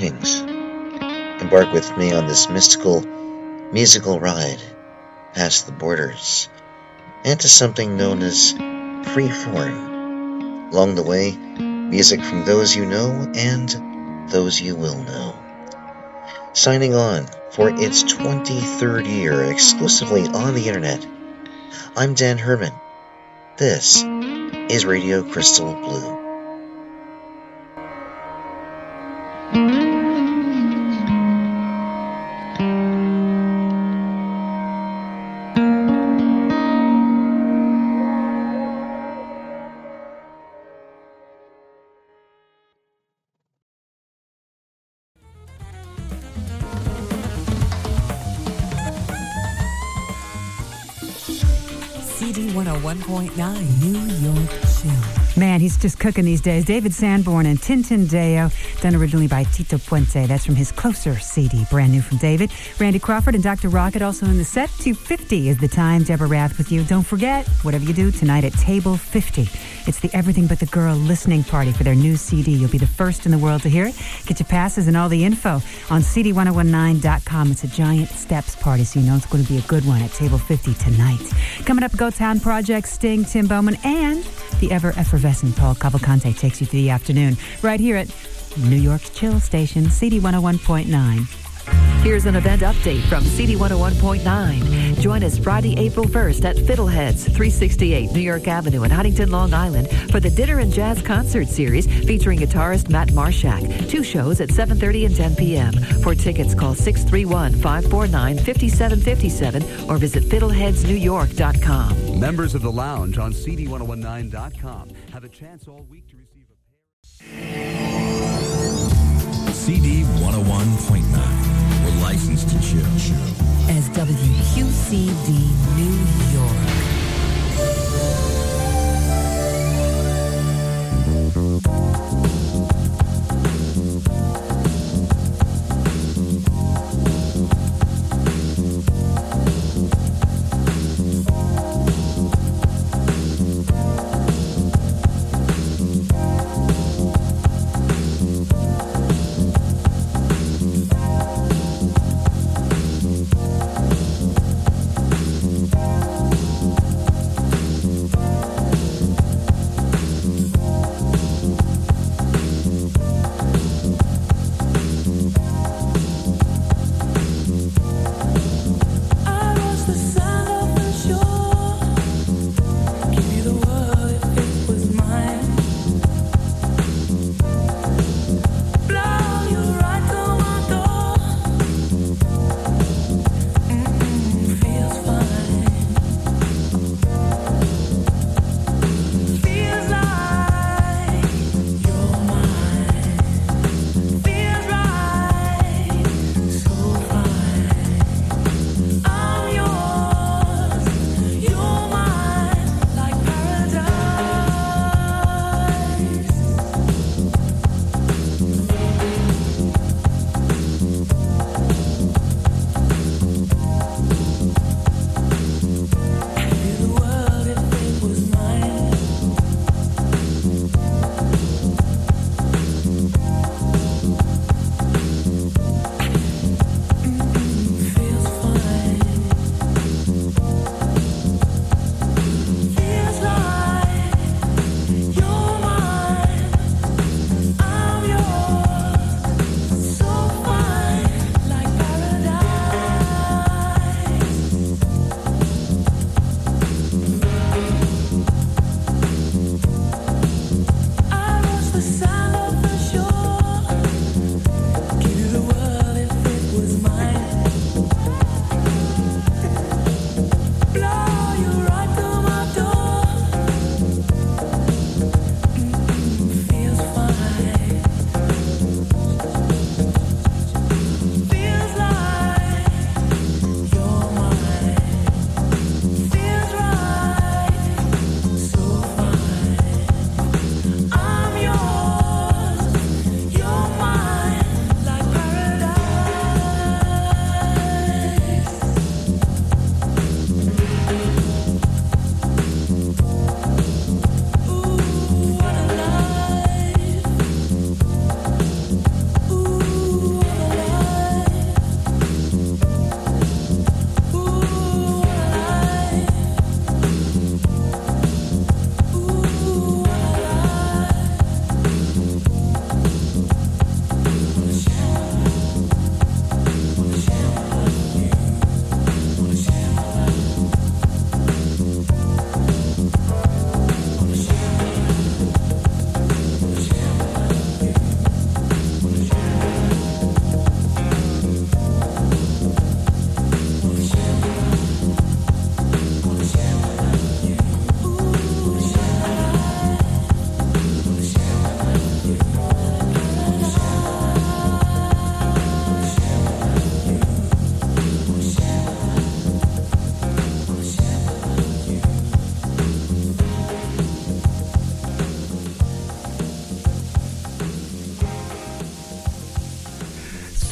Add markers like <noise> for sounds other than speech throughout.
Greetings. Embark with me on this mystical, musical ride past the borders and to something known as freeform. Along the way, music from those you know and those you will know. Signing on for its 23rd year exclusively on the internet, I'm Dan Herman. This is Radio Crystal Blue. Just cooking these days. David Sanborn and Tin Tin Deo, done originally by Tito Puente. That's from his Closer CD, brand new from David. Randy Crawford and Dr. Rocket also in the set. 250 is the time. Deborah Rath with you. Don't forget, whatever you do tonight at Table 50. It's the Everything But the Girl listening party for their new CD. You'll be the first in the world to hear it. Get your passes and all the info on CD1019.com. It's a giant steps party, so you know it's going to be a good one at Table 50 tonight. Coming up, Gotan Project, Sting, Tim Bowman, and the ever effervescent Paul Cavalcante takes you through the afternoon right here at New York's Chill Station, CD 101.9. Here's an event update from CD 101.9. Join us Friday, April 1st at Fiddleheads, 368 New York Avenue in Huntington, Long Island for the Dinner and Jazz Concert Series featuring guitarist Matt Marshak. Two shows at 7.30 and 10 p.m. For tickets, call 631-549-5757 or visit fiddleheadsnewyork.com. Members of the lounge on CD1019.com have a chance all week to receive a CD 101.9. We're licensed to chill. As WQCD New York.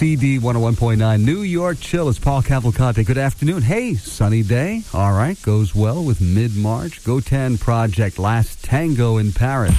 CD 101.9 New York Chill. It's Paul Cavalcante. Good afternoon. Hey, sunny day. All right, goes well with mid March. Gotan Project Last Tango in Paris.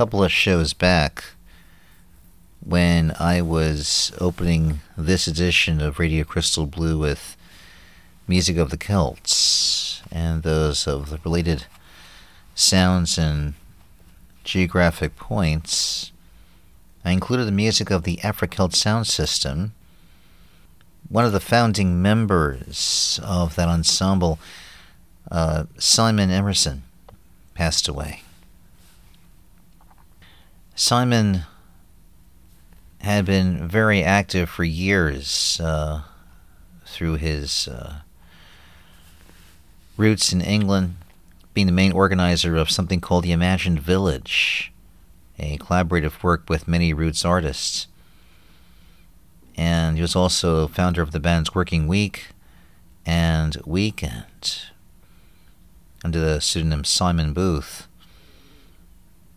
Couple of shows back when I was opening this edition of Radio Crystal Blue with music of the Celts and those of the related sounds and geographic points. I included the music of the Afro Celt sound system. One of the founding members of that ensemble, uh, Simon Emerson, passed away. Simon had been very active for years uh, through his uh, roots in England, being the main organizer of something called the Imagined Village, a collaborative work with many roots artists. And he was also founder of the bands Working Week and Weekend under the pseudonym Simon Booth.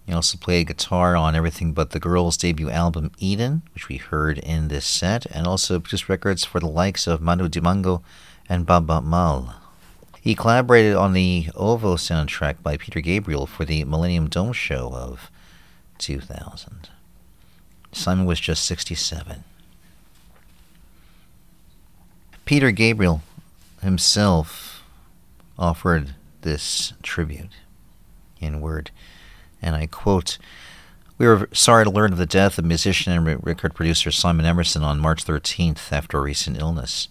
He also played guitar on everything but the Girls' debut album Eden, which we heard in this set, and also produced records for the likes of Manu Dibango and Baaba Maal. He collaborated on the OVO soundtrack by Peter Gabriel for the Millennium Dome show of 2000. Simon was just 67. Peter Gabriel himself offered this tribute in word, and I quote We were sorry to learn of the death of musician and record producer Simon Emerson on March 13th after a recent illness.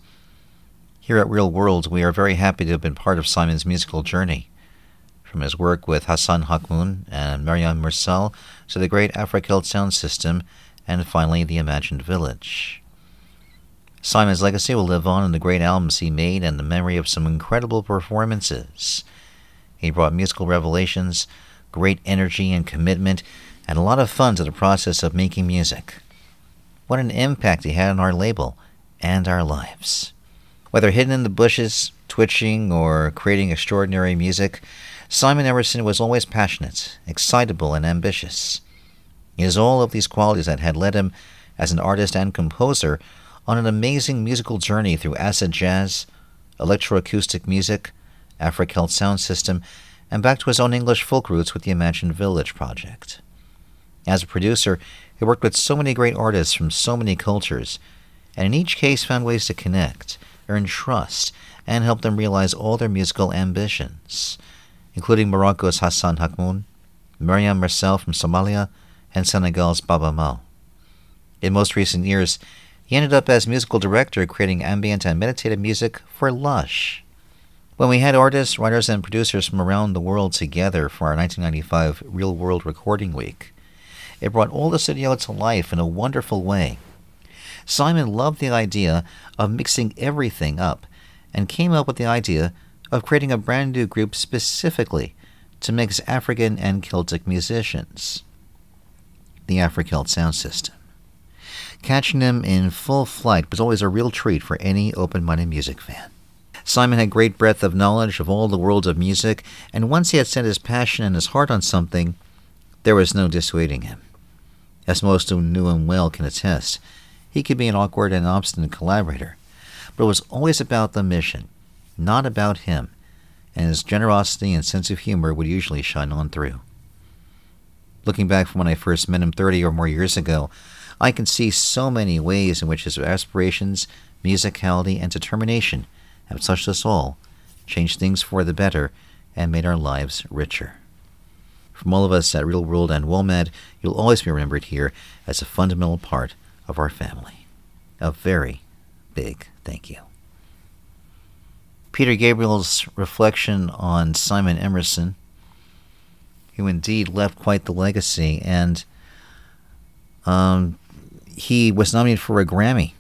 Here at Real World, we are very happy to have been part of Simon's musical journey. From his work with Hassan Hakmoun and Mariam Mursal to the great Afro Celt sound system, and finally the Imagined Village. Simon's legacy will live on in the great albums he made and the memory of some incredible performances. He brought musical revelations, great energy and commitment, and a lot of fun to the process of making music. What an impact he had on our label and our lives. Whether hidden in the bushes, twitching, or creating extraordinary music, Simon Emerson was always passionate, excitable, and ambitious. It is all of these qualities that had led him, as an artist and composer, on an amazing musical journey through acid jazz, electroacoustic music, Afro Celt sound system, and back to his own English folk roots with the Imagined Village project. As a producer, he worked with so many great artists from so many cultures, and in each case found ways to connect, earn trust, and help them realize all their musical ambitions, including Morocco's Hassan Hakmoun, Maryam Mursal from Somalia, and Senegal's Baaba Maal. In most recent years, he ended up as musical director creating ambient and meditative music for Lush. When we had artists, writers, and producers from around the world together for our 1995 Real World Recording Week, it brought all the studio to life in a wonderful way. Simon loved the idea of mixing everything up and came up with the idea of creating a brand new group specifically to mix African and Celtic musicians. The Afro Celt sound system. Catching them in full flight was always a real treat for any open minded music fan. Simon had great breadth of knowledge of all the worlds of music, and once he had set his passion and his heart on something, there was no dissuading him. As most who knew him well can attest, he could be an awkward and obstinate collaborator, but it was always about the mission, not about him, and his generosity and sense of humor would usually shine on through. Looking back from when I first met him 30 or more years ago, I can see so many ways in which his aspirations, musicality, and determination have touched us all, changed things for the better, and made our lives richer. From all of us at Real World and WOMAD, you'll always be remembered here as a fundamental part of our family. A very big thank you. Peter Gabriel's reflection on Simon Emerson, who indeed left quite the legacy, and um, he was nominated for a Grammy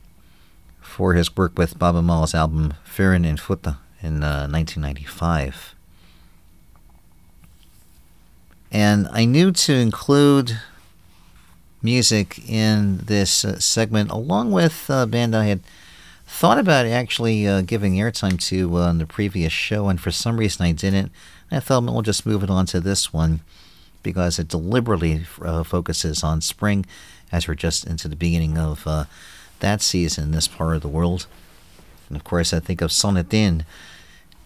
for his work with Baaba Maal's album Firin and Fouta in uh, 1995. And I knew to include music in this uh, segment along with a band I had thought about actually uh, giving airtime to uh, on the previous show, and for some reason I didn't. I thought we'll just move it on to this one because it deliberately uh, focuses on spring as we're just into the beginning of uh, that season in this part of the world. And of course, I think of Saint Etienne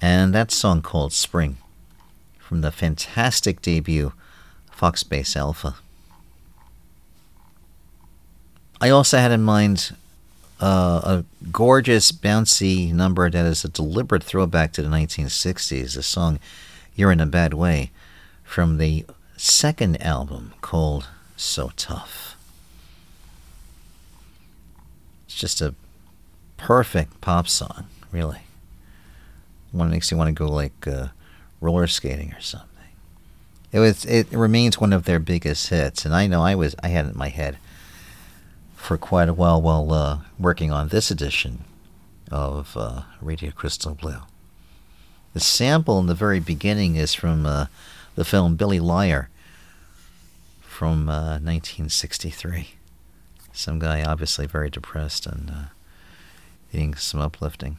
and that song called Spring from the fantastic debut Fox Base Alpha. I also had in mind uh, a gorgeous, bouncy number that is a deliberate throwback to the 1960s, the song You're in a Bad Way from the second album called So Tough. It's just a perfect pop song, really. One makes you want to go like uh, roller skating or something. It was. It remains one of their biggest hits, and I know I was. I had it in my head for quite a while while uh, working on this edition of uh, Radio Crystal Blue. The sample in the very beginning is from uh, the film Billy Liar from uh, 1963. Some guy obviously very depressed and uh, needing some uplifting.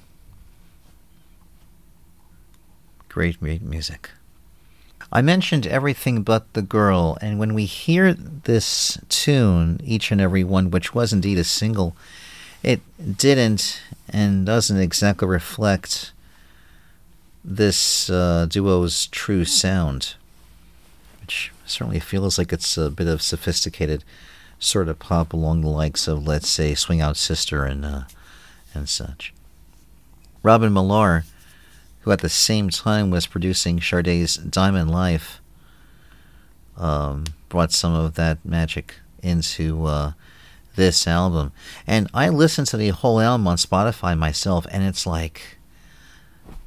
Great, great music. I mentioned everything but the girl, and when we hear this tune, each and every one, which was indeed a single, it didn't and doesn't exactly reflect this uh, duo's true sound, which certainly feels like it's a bit of sophisticated sort of pop along the likes of, let's say, Swing Out Sister and uh, and such. Robin Millar who at the same time was producing Sade's Diamond Life, um, brought some of that magic into uh, this album. And I listened to the whole album on Spotify myself, and it's like.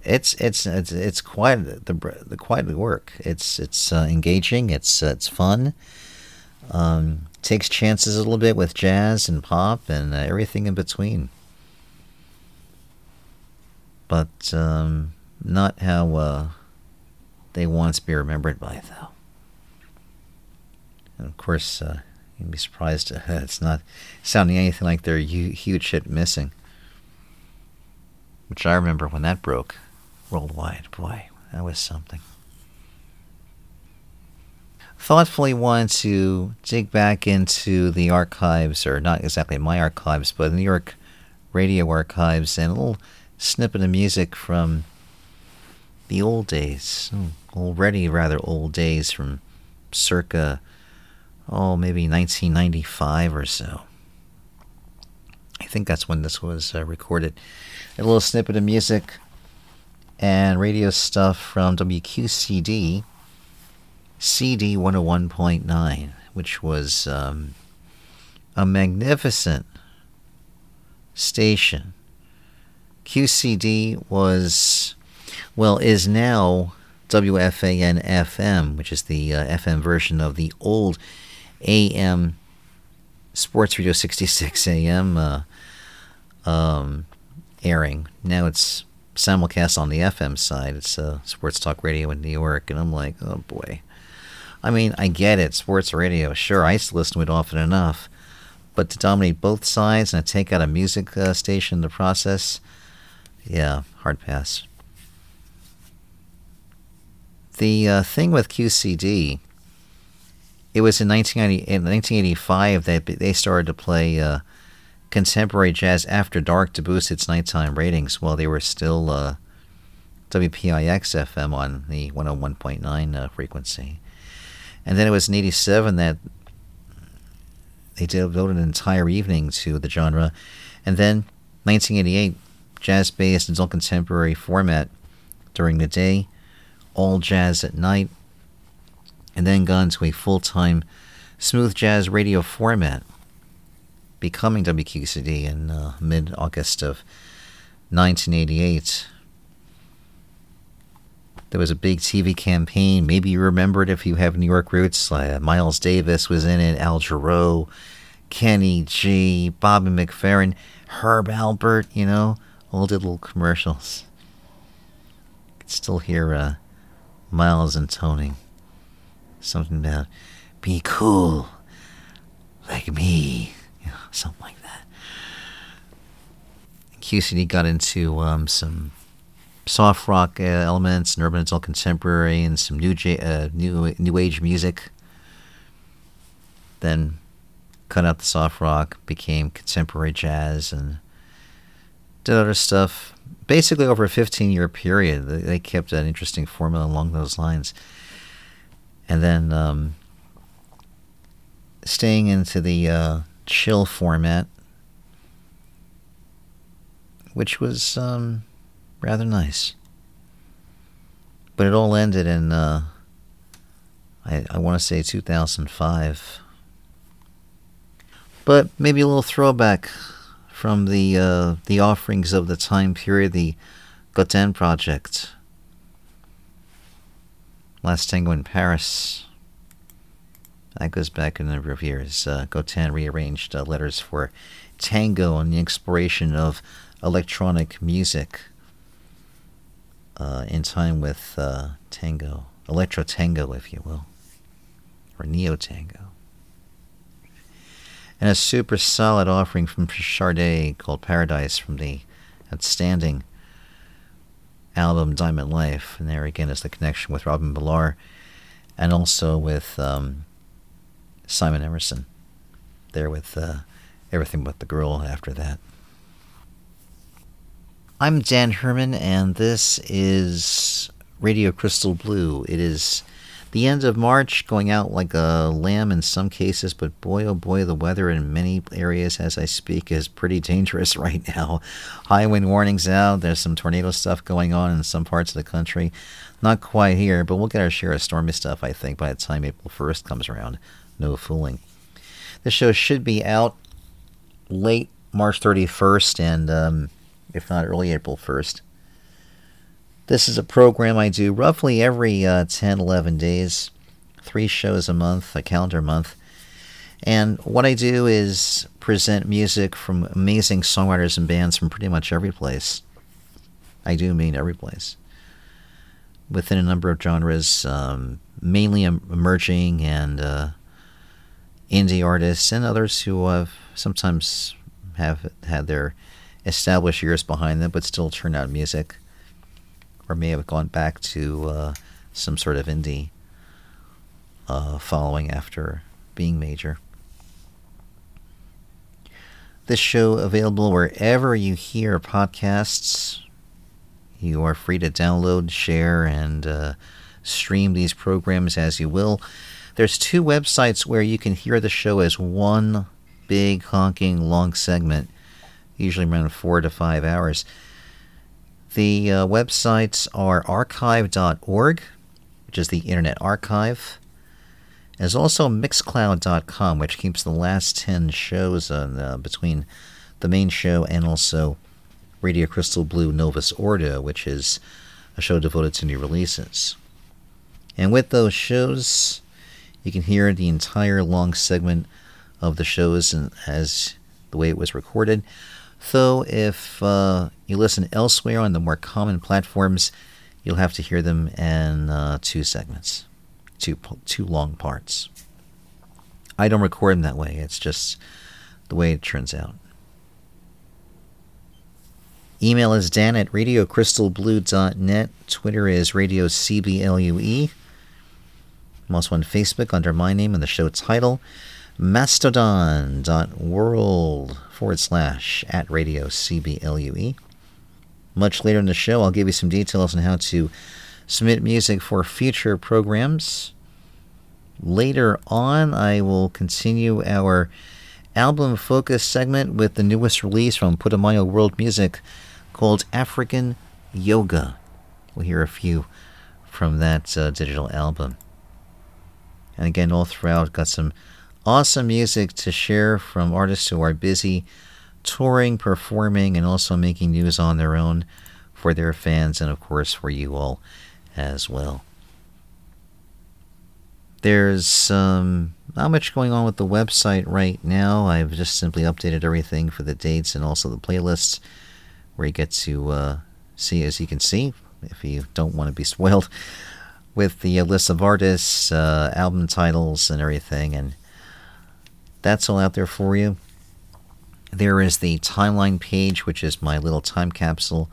It's it's it's it's quite the the quite the work. It's it's uh, engaging. It's uh, it's fun. Um, takes chances a little bit with jazz and pop and uh, everything in between. But um, not how uh, they once be remembered by, though. And of course, uh, you'd be surprised <laughs> it's not sounding anything like their huge hit Missing. Which I remember when that broke worldwide. Boy, that was something. Thoughtfully wanted to dig back into the archives, or not exactly my archives, but the New York radio archives, and a little snippet of music from the old days, oh, already rather old days from circa, oh, maybe 1995 or so. I think that's when this was uh, recorded. A little snippet of music and radio stuff from WQCD, CD 101.9, which was um, a magnificent station. QCD was well, is now WFAN FM, which is the uh, FM version of the old AM Sports Radio 66 AM uh, um, airing. Now it's simulcast on the FM side. It's uh, Sports Talk Radio in New York, and I'm like, oh boy. I mean, I get it, sports radio. Sure, I used to listen to it often enough, but to dominate both sides and take out a music uh, station in the process, yeah, hard pass the uh, thing with QCD, it was in 1990, in 1985 that they started to play uh, contemporary jazz after dark to boost its nighttime ratings while they were still uh, WPIX FM on the 101.9 uh, frequency. And then it was in 87 that they devoted an entire evening to the genre. And then 1988, jazz based adult contemporary format during the day all jazz at night, and then gone to a full time smooth jazz radio format, becoming WQCD in uh, mid August of 1988. There was a big TV campaign. Maybe you remember it if you have New York roots. Uh, Miles Davis was in it, Al Jarreau, Kenny G, Bobby McFerrin, Herb Alpert, you know, all did little commercials. You can still hear uh, Miles intoning something about be cool like me, you know, something like that. QCD got into um, some soft rock uh, elements and urban adult contemporary and some new j- uh, new new age music. Then cut out the soft rock, became contemporary jazz, and did other stuff basically over a 15 year period. They kept an interesting formula along those lines. And then um, staying into the uh, chill format, which was um, rather nice. But it all ended in, uh, I, I want to say 2005. But maybe a little throwback from the uh, the offerings of the time period, the Gotan Project. Last Tango in Paris. That goes back a number of years. Uh, Goten rearranged uh, letters for tango and the exploration of electronic music uh, in time with uh, tango, electro tango, if you will, or neo tango. And a super solid offering from Sade called Paradise from the outstanding album Diamond Life. And there again is the connection with Robin Millar and also with um, Simon Emerson. There with uh, Everything But the Girl after that. I'm Dan Herman, and this is Radio Crystal Blue. It is the end of March, going out like a lamb in some cases, but boy, oh boy, the weather in many areas as I speak is pretty dangerous <laughs> right now. High wind warnings out. There's some tornado stuff going on in some parts of the country. Not quite here, but we'll get our share of stormy stuff, I think, by the time April 1st comes around. No fooling. This show should be out late March 31st and, um, if not early April 1st. This is a program I do roughly every uh, 10, 11 days, three shows a month, a calendar month. And what I do is present music from amazing songwriters and bands from pretty much every place. I do mean every place. Within a number of genres, um, mainly emerging and uh, indie artists and others who have sometimes have had their established years behind them but still turn out music or may have gone back to uh, some sort of indie uh, following after being major. This show available wherever you hear podcasts. You are free to download, share, and uh, stream these programs as you will. There's two websites where you can hear the show as one big honking long segment, usually around four to five hours. The uh, websites are archive.org, which is the Internet Archive. There's also Mixcloud.com, which keeps the last 10 shows on, uh, between the main show and also Radio Crystal Blue Novus Ordo, which is a show devoted to new releases. And with those shows, you can hear the entire long segment of the shows and as the way it was recorded. Though, if uh, you listen elsewhere on the more common platforms, you'll have to hear them in uh, two segments, two two long parts. I don't record them that way. It's just the way it turns out. Email is dan at radiocrystalblue.net. Twitter is radiocblue. I'm also on Facebook under my name and the show title mastodon.world forward slash at radio CBLUE. Much later in the show, I'll give you some details on how to submit music for future programs. Later on, I will continue our album focus segment with the newest release from Putumayo World Music called African Yoga. We'll hear a few from that uh, digital album. And again, all throughout, got some awesome music to share from artists who are busy touring, performing, and also making news on their own for their fans and, of course, for you all as well. There's um, not much going on with the website right now. I've just simply updated everything for the dates and also the playlists where you get to uh, see, as you can see, if you don't want to be <laughs> spoiled, with the uh, list of artists, uh, album titles, and everything. And that's all out there for you. There is the timeline page, which is my little time capsule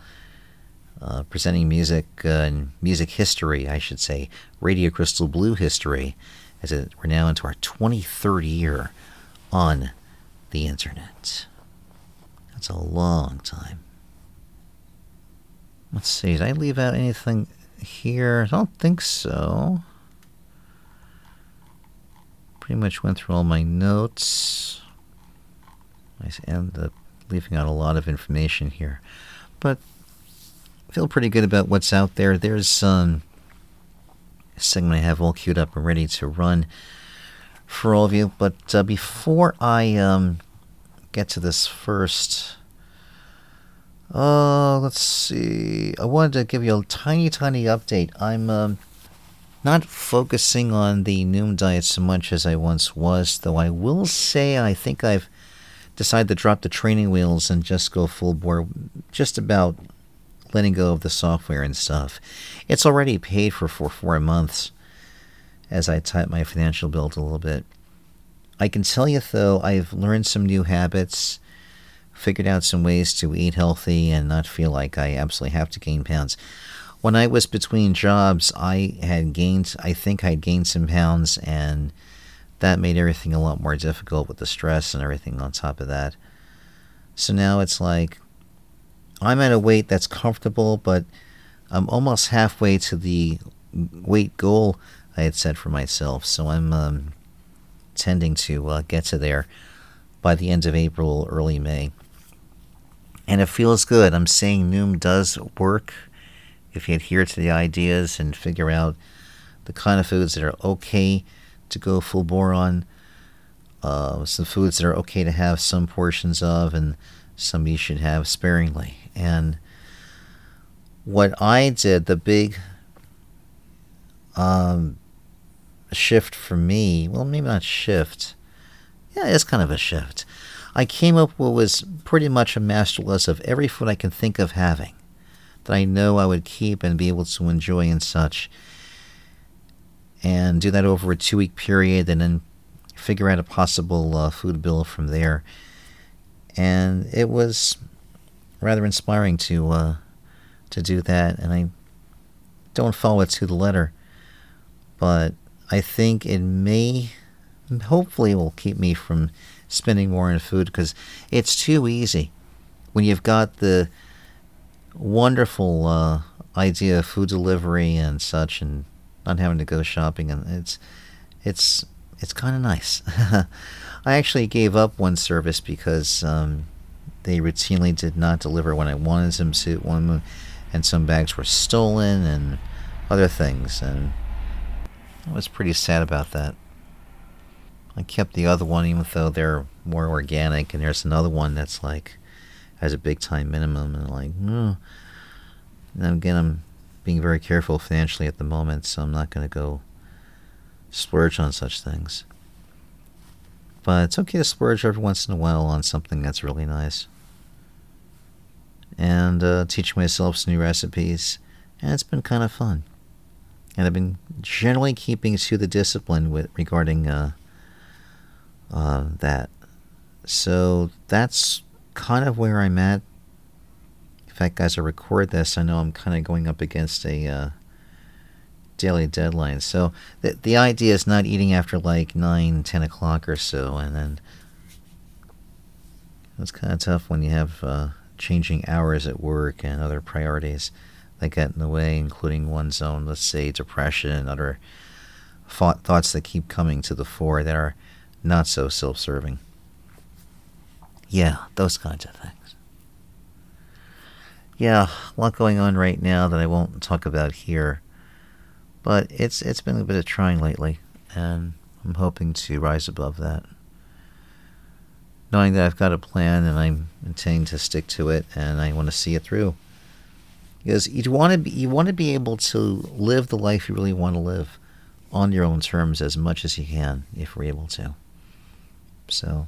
uh, presenting music uh, and music history, I should say, Radio Crystal Blue history, as it, we're now into our 23rd year on the internet. That's a long time. Let's see, did I leave out anything here? I don't think so. Pretty much went through all my notes. I end up leaving out a lot of information here, but feel pretty good about what's out there. There's um, a segment I have all queued up and ready to run for all of you. But uh, before I um, get to this first, uh, let's see. I wanted to give you a tiny, tiny update. I'm um, not focusing on the Noom diet so much as I once was, though I will say I think I've decided to drop the training wheels and just go full bore, just about letting go of the software and stuff. It's already paid for for four months as I tighten my financial belt a little bit. I can tell you, though, I've learned some new habits, figured out some ways to eat healthy and not feel like I absolutely have to gain pounds. When I was between jobs, I had gained, I think I'd gained some pounds, and that made everything a lot more difficult with the stress and everything on top of that. So now it's like I'm at a weight that's comfortable, but I'm almost halfway to the weight goal I had set for myself. So I'm um, tending to uh, get to there by the end of April, early May. And it feels good. I'm saying Noom does work if you adhere to the ideas and figure out the kind of foods that are okay to go full bore on, uh, some foods that are okay to have some portions of, and some you should have sparingly. And what I did, the big um, shift for me, well, maybe not shift. Yeah, it's kind of a shift. I came up with what was pretty much a master list of every food I can think of having that I know I would keep and be able to enjoy and such. And do that over a two week period and then figure out a possible uh, food bill from there. And it was rather inspiring to uh, to do that. And I don't follow it to the letter, but I think it may, hopefully, will keep me from spending more on food because it's too easy when you've got the wonderful uh, idea of food delivery and such, and not having to go shopping, and it's it's it's kind of nice. <laughs> I actually gave up one service because um, they routinely did not deliver when I wanted them to. One and some bags were stolen and other things, and I was pretty sad about that. I kept the other one, even though they're more organic, and there's another one that's like has a big time minimum, and like, no. And again, I'm being very careful financially at the moment, so I'm not going to go splurge on such things. But it's okay to splurge every once in a while on something that's really nice. And uh, teach myself some new recipes, and it's been kind of fun. And I've been generally keeping to the discipline with regarding uh, uh, that. So that's kind of where I'm at. In fact, as I record this, I know I'm kind of going up against a uh, daily deadline. So the the idea is not eating after like 9, 10 o'clock or so, and then it's kind of tough when you have uh, changing hours at work and other priorities that get in the way, including one's own, let's say, depression and other thought, thoughts that keep coming to the fore that are not so self serving. Yeah, those kinds of things. Yeah, a lot going on right now that I won't talk about here. But it's it's been a bit of trying lately, and I'm hoping to rise above that. Knowing that I've got a plan and I'm intending to stick to it and I want to see it through. Because you want to be you want to be able to live the life you really want to live on your own terms as much as you can if we're able to. So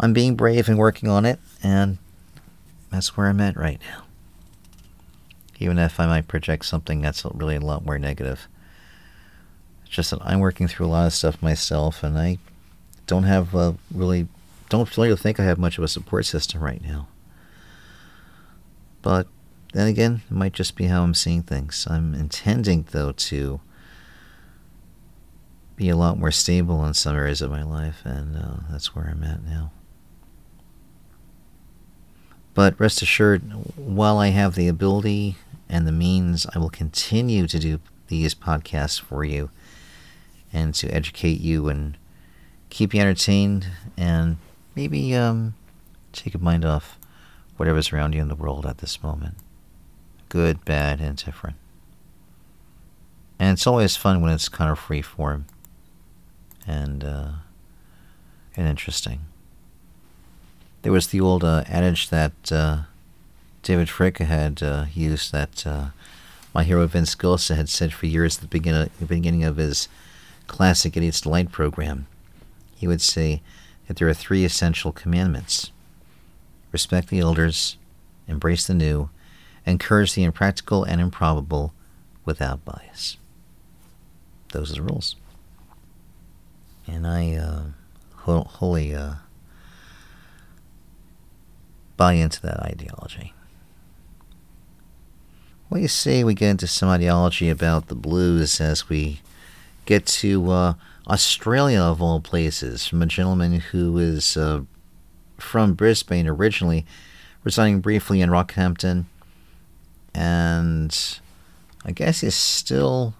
I'm being brave and working on it and that's where I'm at right now even if I might project something that's really a lot more negative. It's just that I'm working through a lot of stuff myself, and I don't have a really, don't really think I have much of a support system right now. But then again, it might just be how I'm seeing things. I'm intending, though, to be a lot more stable in some areas of my life, and uh, that's where I'm at now. But rest assured, while I have the ability and the means, I will continue to do these podcasts for you and to educate you and keep you entertained and maybe um, Take your mind off whatever's around you in the world at this moment good, bad, indifferent. And it's always fun when it's kind of free form and, uh, and interesting. There was the old uh, adage that uh, David Fricke had uh, used that uh, my hero Vin Scelsa had said for years at the beginning, the beginning of his classic Idiot's Delight program. He would say that there are three essential commandments respect the elders, embrace the new, encourage the impractical and improbable without bias. Those are the rules. And I uh, wholly uh, buy into that ideology. Well, you see, we get into some ideology about the blues as we get to uh, Australia, of all places, from a gentleman who is uh, from Brisbane originally, residing briefly in Rockhampton, and I guess he's still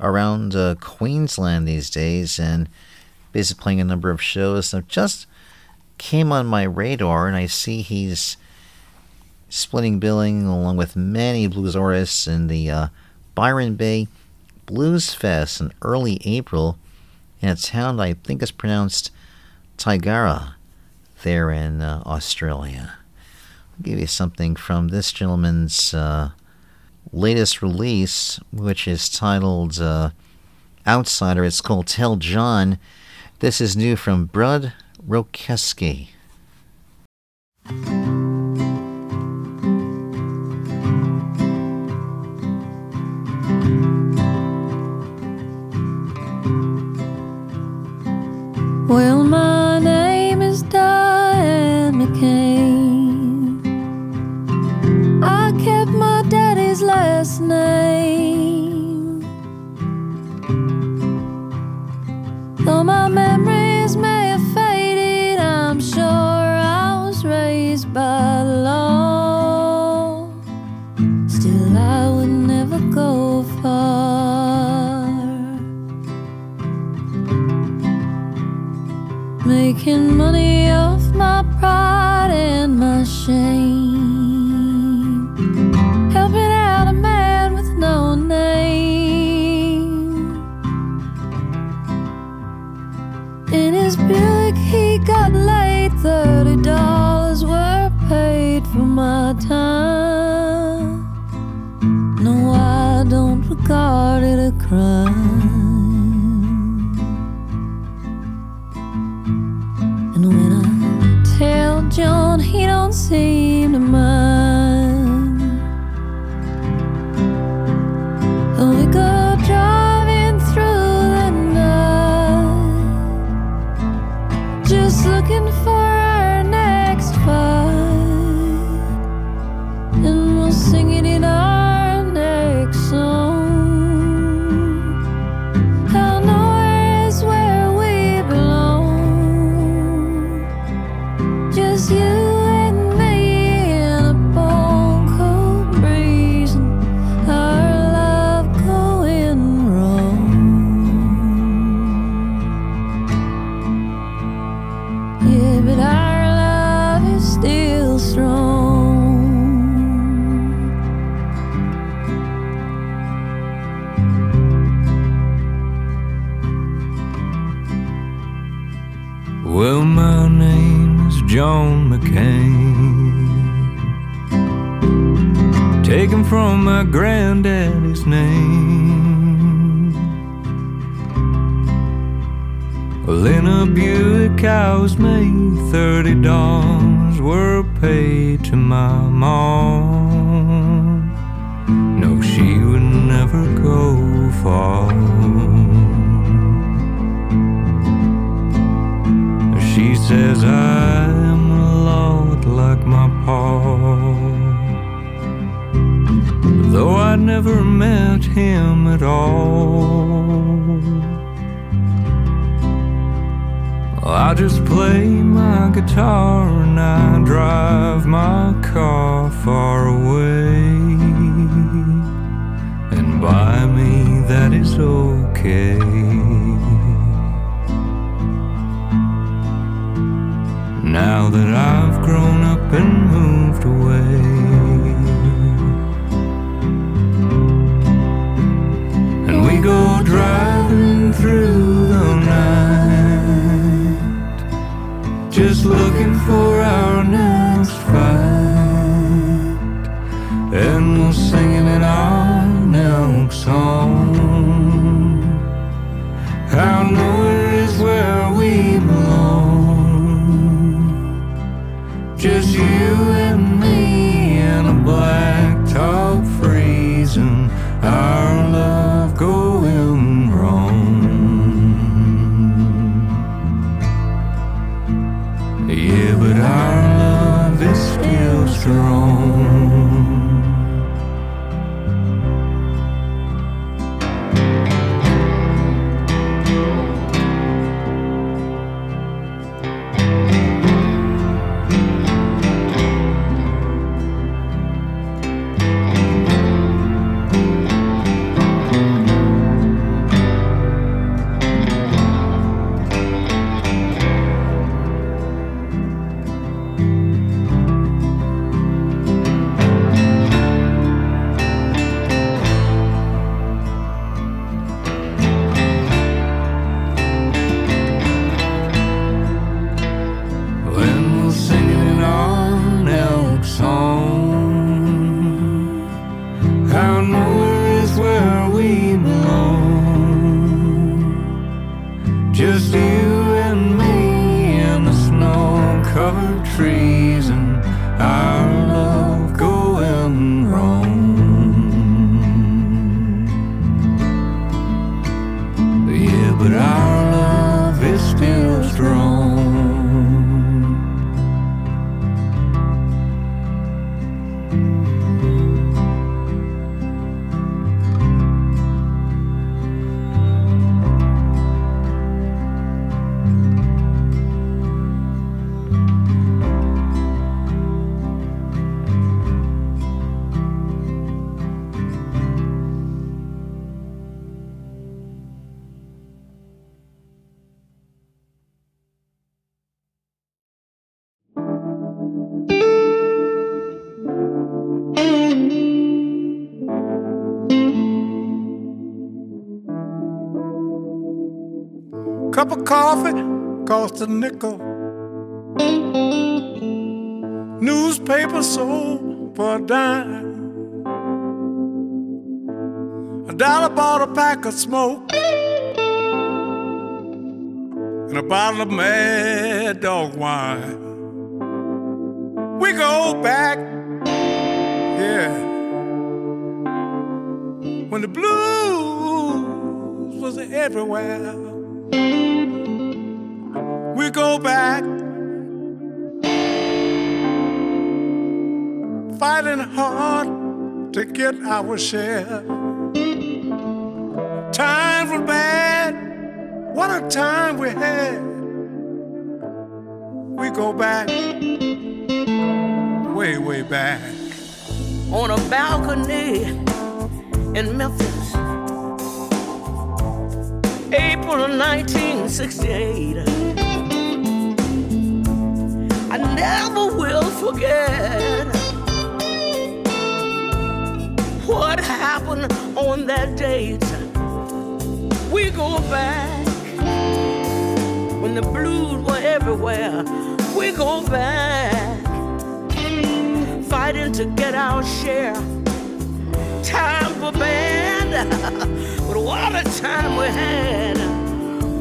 around uh, Queensland these days and basically playing a number of shows. So just came on my radar, and I see he's splitting billing along with many blues artists in the uh, Byron Bay Blues Fest in early April in a town I think is pronounced Tyagarah there in uh, Australia. I'll give you something from this gentleman's uh, latest release, which is titled uh, Outsider. It's called Tell John. This is new from Bud Rokesky. Well, my name is Diane McCain. I kept my daddy's last name. Though my memories Making money off my pride and my shame. Helping out a man with no name. In his Buick, he got laid. Thirty dollars were paid for my time. No, I don't regard it a crime. He Cup of coffee cost a nickel. Newspaper sold for a dime. A dollar bought a pack of smoke and a bottle of mad dog wine. We go back, yeah, when the blues was everywhere. We go back, fighting hard to get our share. Times were bad, what a time we had. We go back, way, way back. on a balcony in Memphis. April of 1968. I never will forget what happened on that date. We go back when the blues were everywhere. We go back fighting to get our share. Time for band, <laughs> but what a time we had.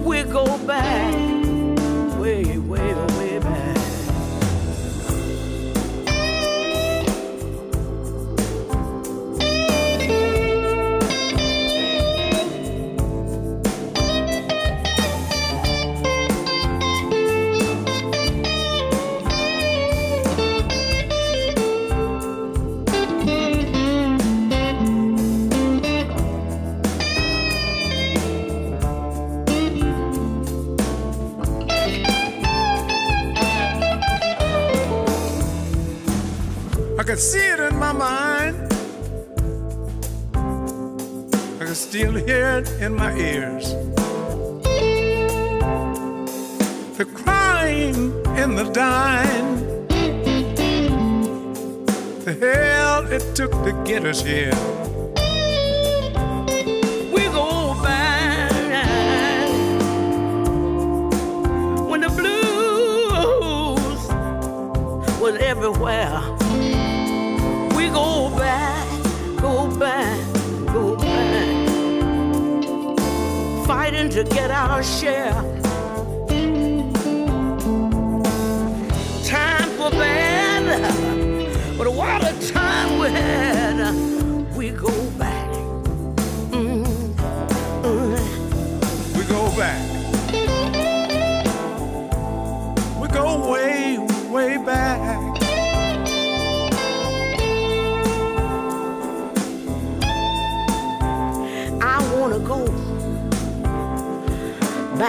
We go back, I can see it in my mind. I can still hear it in my ears. The cry in the dine. The hell it took to get us here. We go back when the blues was everywhere. To get our share.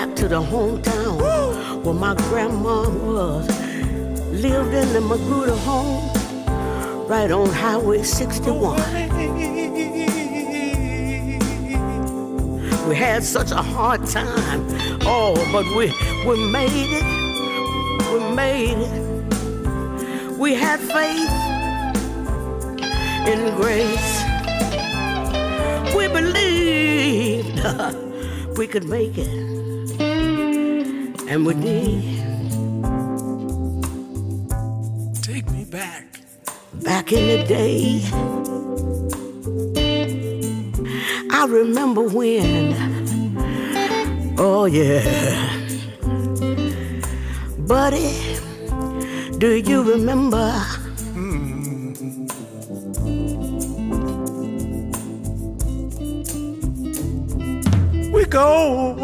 Back to the hometown where my grandma was. Lived in the Magruder home, right on Highway 61. We had such a hard time, oh, but we we made it. We made it. We had faith in grace. We believed <laughs> we could make it, and we did. Take me back. Back in the day, I remember when. Oh yeah, buddy, do you remember? We go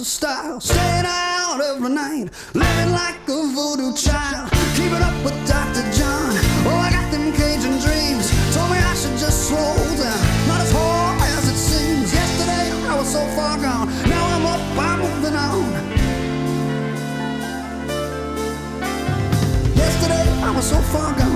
of style. Staying out every night, living like a voodoo child. Keeping up with Dr. John. Oh, I got them Cajun dreams. Told me I should just slow down. Not as hard as it seems. Yesterday I was so far gone. Now I'm up, I'm moving on. Yesterday I was so far gone.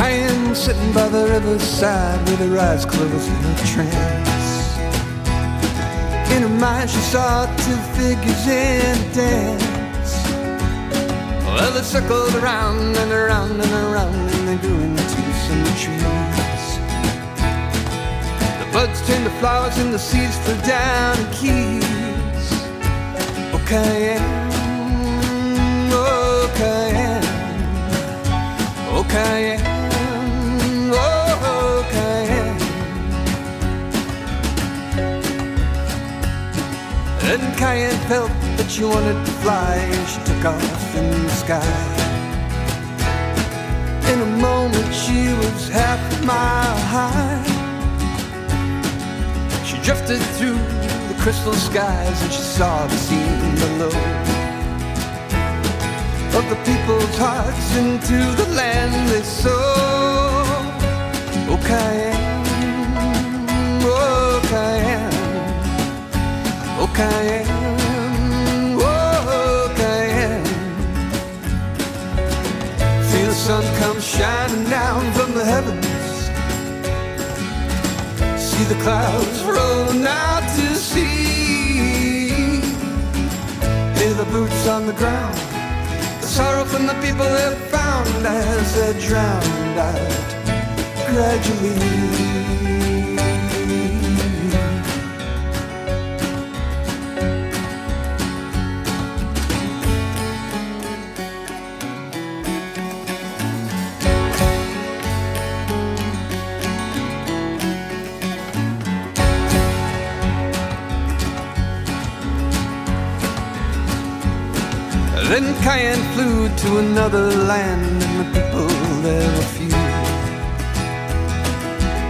Cayenne sitting by the riverside with her eyes closed in a trance. In her mind, she saw two figures in a dance. Well, they circled around and around and around, and they grew into some trees. The buds turned to flowers, and the seeds flew down in keys. Oh, Cayenne, oh, Cayenne, oh, Cayenne. And Cayenne felt that she wanted to fly, she took off in the sky. In a moment, she was half a mile high. She drifted through the crystal skies, and she saw the scene below of the people's hearts into the land they sow. Oh, Cayenne, oh, Cayenne. See the sun come shining down from the heavens. See the clouds rolling out to sea. Hear the boots on the ground. The sorrow from the people they found as they're uh, drowned out gradually. Then Cayenne flew to another land, and the people there were few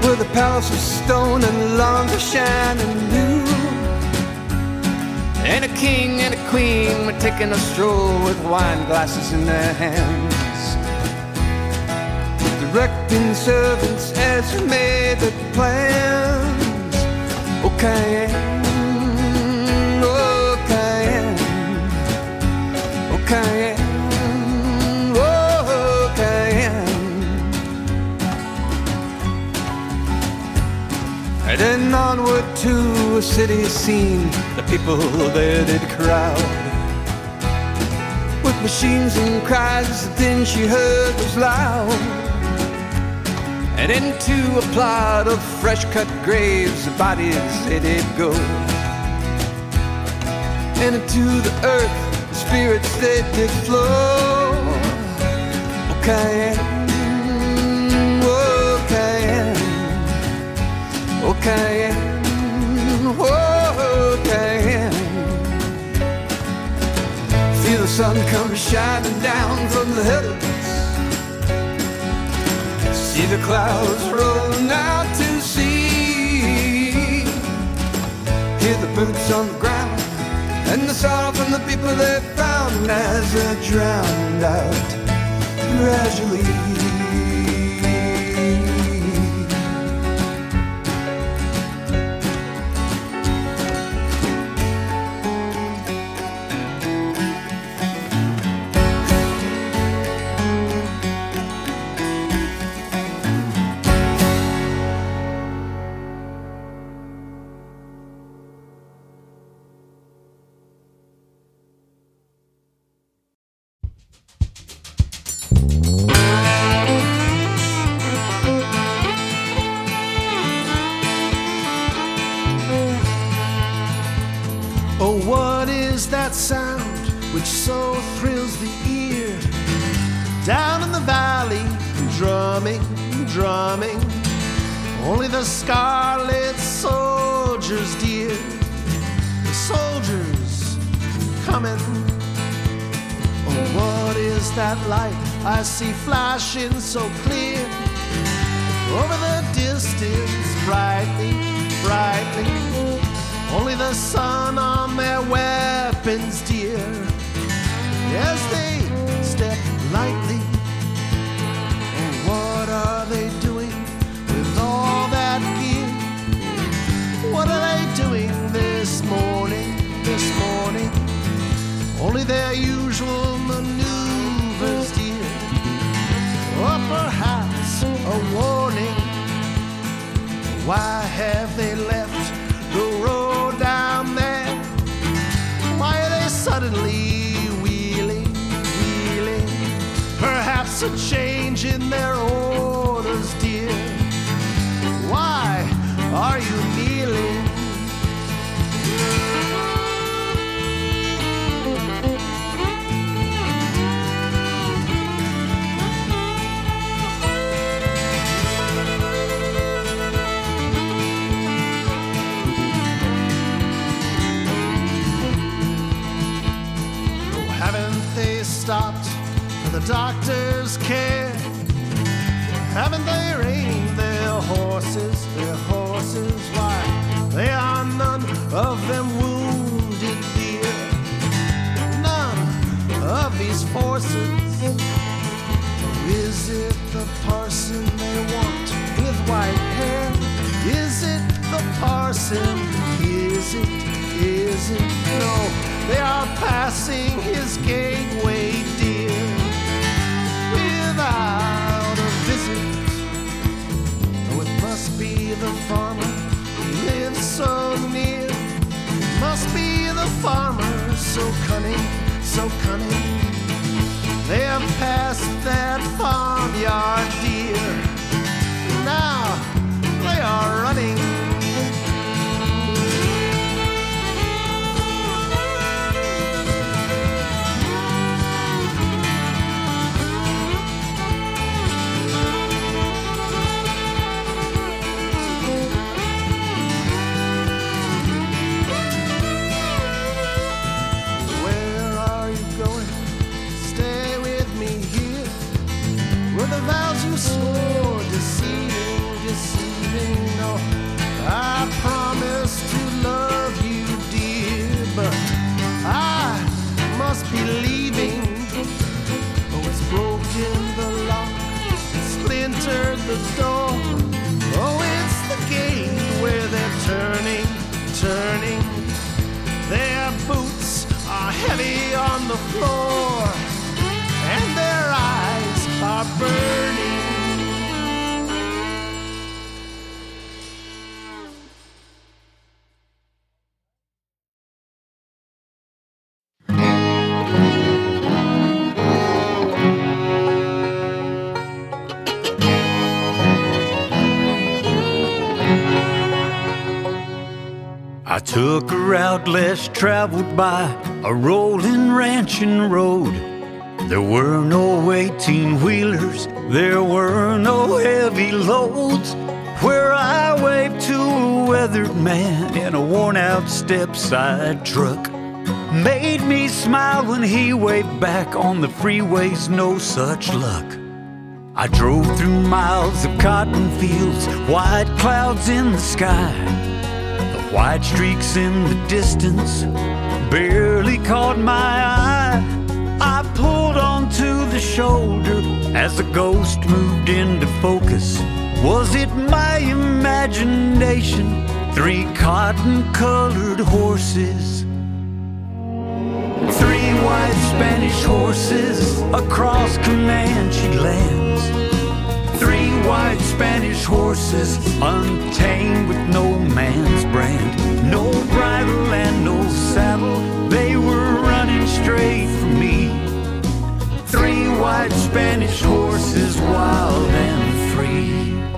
with a palace of stone and of shining blue. And a king and a queen were taking a stroll with wine glasses in their hands. Directing servants as they made their plans. Oh, Cayenne, oh, Cayenne. And then onward to a city scene, the people there did crowd. With machines and cries, the din she heard was loud. And into a plot of fresh cut graves, the bodies did go. And into the earth, the spirits they flow. Oh, Cayenne, oh, Cayenne. Oh, Cayenne, oh, Cayenne. Feel the sun come shining down from the heavens. See the clouds rolling out to sea. Hear the boots on the ground and the sorrow from the people they found as they're drowned out gradually. That light I see flashing so clear? Over the distance, brightly, brightly. Only the sun on their weapons, dear, as they step lightly. Oh, what are they doing with all that gear? What are they doing this morning? This morning, only their usual maneuvers, perhaps a warning. Why have they left the road down there? Why are they suddenly wheeling, wheeling? Perhaps a change in their orders, dear. Why are you? The doctor's care? Haven't they reined their horses, their horses? Why, they are none of them wounded, dear. None of these forces. Is it the parson they want with white hair? Is it the parson? Is it? Is it? No, they are passing his gateway, dear, without a visit. Oh, it must be the farmer who lives so near. It must be the farmer so cunning, so cunning. They have passed that farmyard, dear. Now they are running. The floor, and their eyes are burning. Took a route less traveled by a rolling ranching road. There were no 18 wheelers, there were no heavy loads. Where I waved to a weathered man in a worn out step side truck. Made me smile when he waved back on the freeways, no such luck. I drove through miles of cotton fields, white clouds in the sky. White streaks in the distance barely caught my eye. I pulled onto the shoulder as the ghost moved into focus. Was it my imagination? Three cotton colored horses. Three white Spanish horses across Comanche lands. Three white Spanish horses, untamed with no man's brand. No bridle and no saddle, they were running straight for me. Three white Spanish horses, wild and free.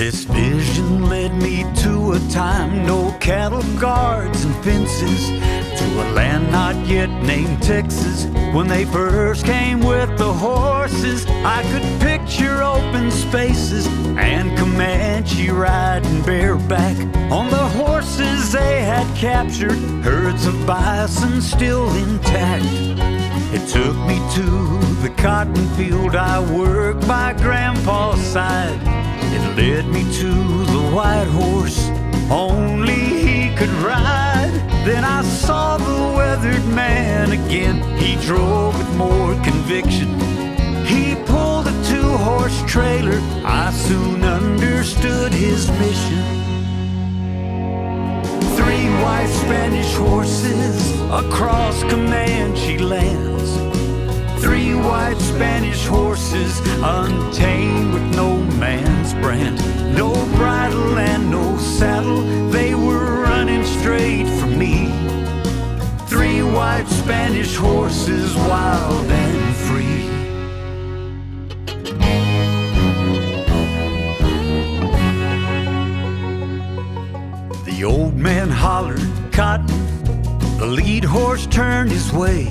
This vision led me to a time no cattle guards and fences, to a land not yet named Texas. When they first came with the horses, I could picture open spaces and Comanche riding bareback on the horses they had captured, herds of bison still intact. It took me to the cotton field I worked by Grandpa's side. It led me to the white horse only he could ride. Then I saw the weathered man again. He drove with more conviction. He pulled a two horse trailer. I soon understood his mission. Three white Spanish horses across Comanche lands. Three white Spanish horses, untamed with no man's brand. No bridle and no saddle, they were running straight for me. Three white Spanish horses, wild and free. The old man hollered, Cotton. The lead horse turned his way.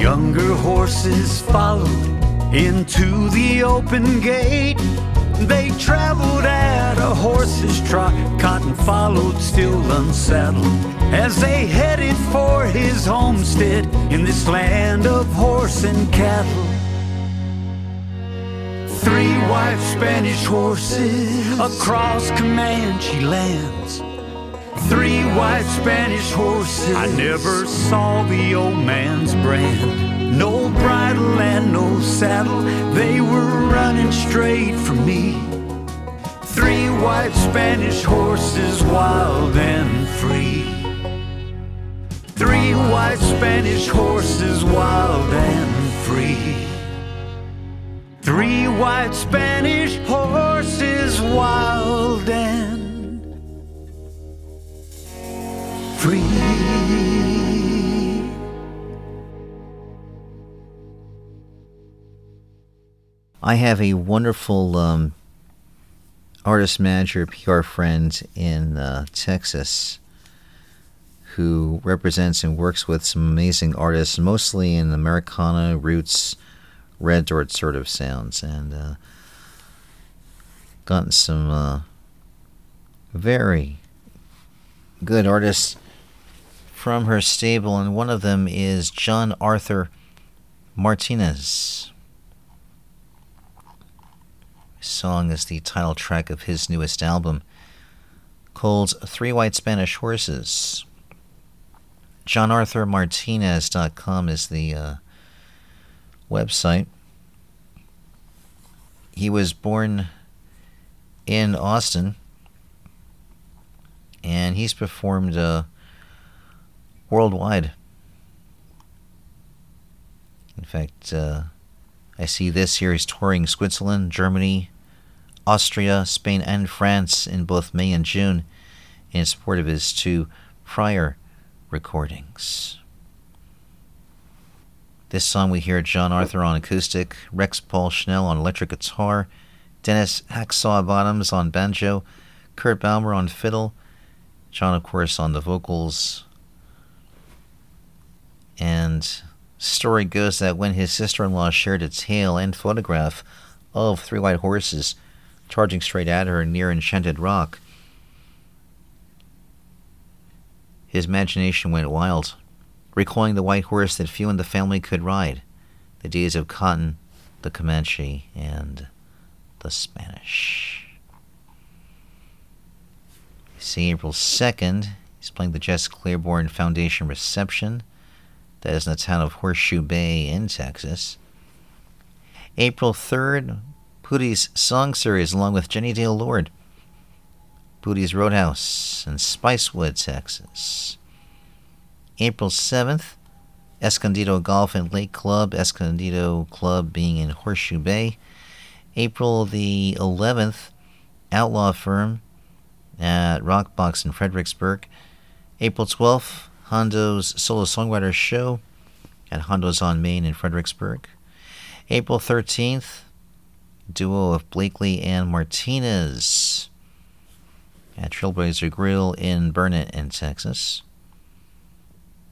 Younger horses followed into the open gate. They traveled at a horse's trot. Cotton followed, still unsaddled, as they headed for his homestead in this land of horse and cattle. Three white Spanish horses across Comanche lands. Three white Spanish horses. I never saw the old man's brand. No bridle and no saddle. They were running straight for me. Three white Spanish horses, wild and free. Three white Spanish horses, wild and free. Three white Spanish horses, wild and free. I have a wonderful um, artist manager, PR friend in uh, Texas who represents and works with some amazing artists, mostly in Americana, roots, red dirt sort of sounds, and uh, gotten some uh, very good artists from her stable, and one of them is John Arthur Martinez. His song is the title track of his newest album called Three White Spanish Horses. JohnArthurMartinez.com is the uh, website. He was born in Austin, and he's performed uh, worldwide. In fact, uh, I see this here. He's touring Switzerland, Germany, Austria, Spain, and France in both May and June in support of his two prior recordings. This song we hear John Arthur on acoustic, Rex Paul Schnell on electric guitar, Dennis Hacksaw Bottoms on banjo, Kurt Baumer on fiddle, John, of course, on the vocals. And story goes that when his sister-in-law shared a tale and photograph of three white horses charging straight at her near Enchanted Rock, his imagination went wild, recalling the white horse that few in the family could ride, the days of Cotton, the Comanche, and the Spanish. See, April 2nd, he's playing the Jess Claiborne Foundation reception. That is in the town of Horseshoe Bay in Texas. April 3rd, Poodie's Song Series along with Jenny Dale Lord. Poodie's Roadhouse in Spicewood, Texas. April 7th, Escondido Golf and Lake Club, Escondido Club being in Horseshoe Bay. April the 11th, Outlaw Firm at Rockbox in Fredericksburg. April 12th, Hondo's Solo Songwriter Show at Hondo's on Main in Fredericksburg. April 13th, duo of Blakely and Martinez at Trailblazer Grill in Burnet in Texas.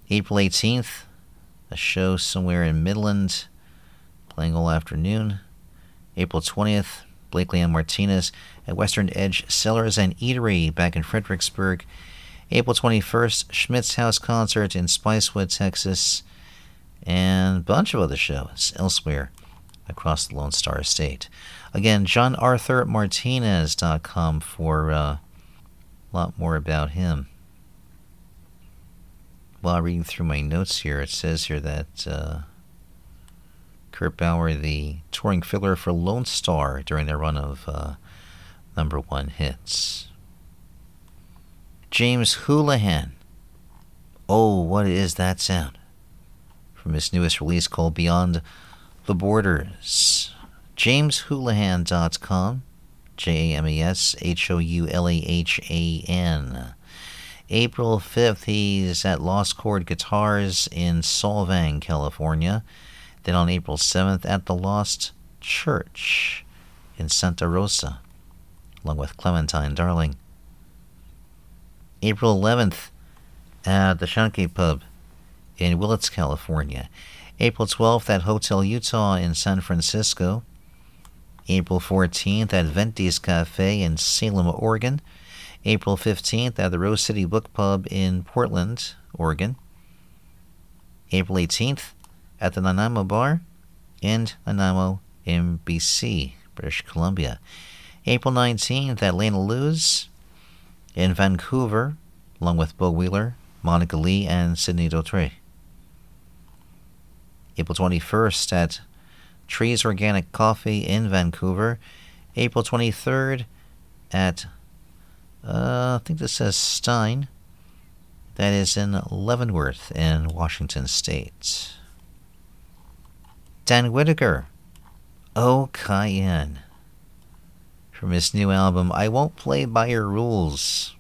April 18th, a show somewhere in Midland, playing all afternoon. April 20th, Blakely and Martinez at Western Edge Cellars and Eatery back in Fredericksburg. April 21st, Schmidt's House Concert in Spicewood, Texas, and a bunch of other shows elsewhere across the Lone Star State. Again, JohnArthurMartinez.com for uh, a lot more about him. While reading through my notes here, it says here that uh, Kurt Bauer, the touring filler for Lone Star during their run of uh, number one hits. James Houlahan. Oh, what is that sound? From his newest release called Beyond the Borders. JamesHoulahan.com. J A M E S H O U L A H A N. April 5th, he's at Lost Chord Guitars in Solvang, California. Then on April 7th, at the Lost Church in Santa Rosa, along with Clementine Darling. April 11th, at the Shanky Pub in Willits, California. April 12th, at Hotel Utah in San Francisco. April 14th, at Venti's Cafe in Salem, Oregon. April 15th at the Rose City Book Pub in Portland, Oregon. April 18th at the Nanaimo Bar in Nanaimo, MBC, British Columbia. April 19th at Lena Lou's in Vancouver, along with Bo Wheeler, Monica Lee, and Sydney Dautre. April 21st at Trees Organic Coffee in Vancouver. April 23rd at uh, I think this says Stein. That is in Leavenworth in Washington State. Dan Whitaker, Oh Cayenne. From his new album, I Won't Play By Your Rules.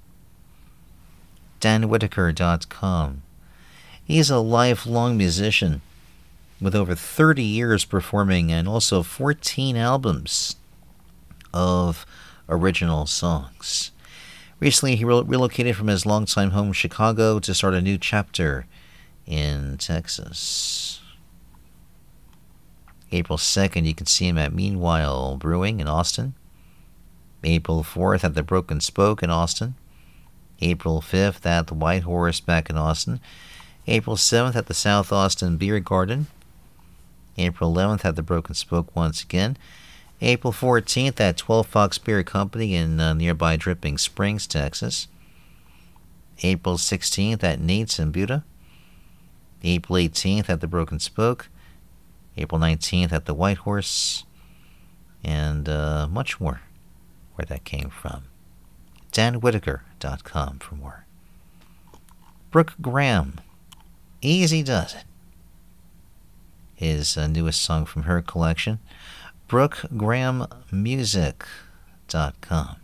DanWhitaker.com. He's a lifelong musician with over 30 years performing and also 14 albums of original songs. Recently, he re- relocated from his longtime home, Chicago, to start a new chapter in Texas. April 2nd, you can see him at Meanwhile Brewing in Austin. April 4th at the Broken Spoke in Austin. April 5th at the White Horse back in Austin. April 7th at the South Austin Beer Garden. April 11th at the Broken Spoke once again. April 14th at 12 Fox Beer Company in uh, nearby Dripping Springs, Texas. April 16th at Nate's in Buda. April 18th at the Broken Spoke. April 19th at the White Horse. And uh, much more where that came from. DanWhitaker.com for more. Brooke Graham, Easy Does It, is his uh, newest song from her collection. BrookeGrahamMusic.com.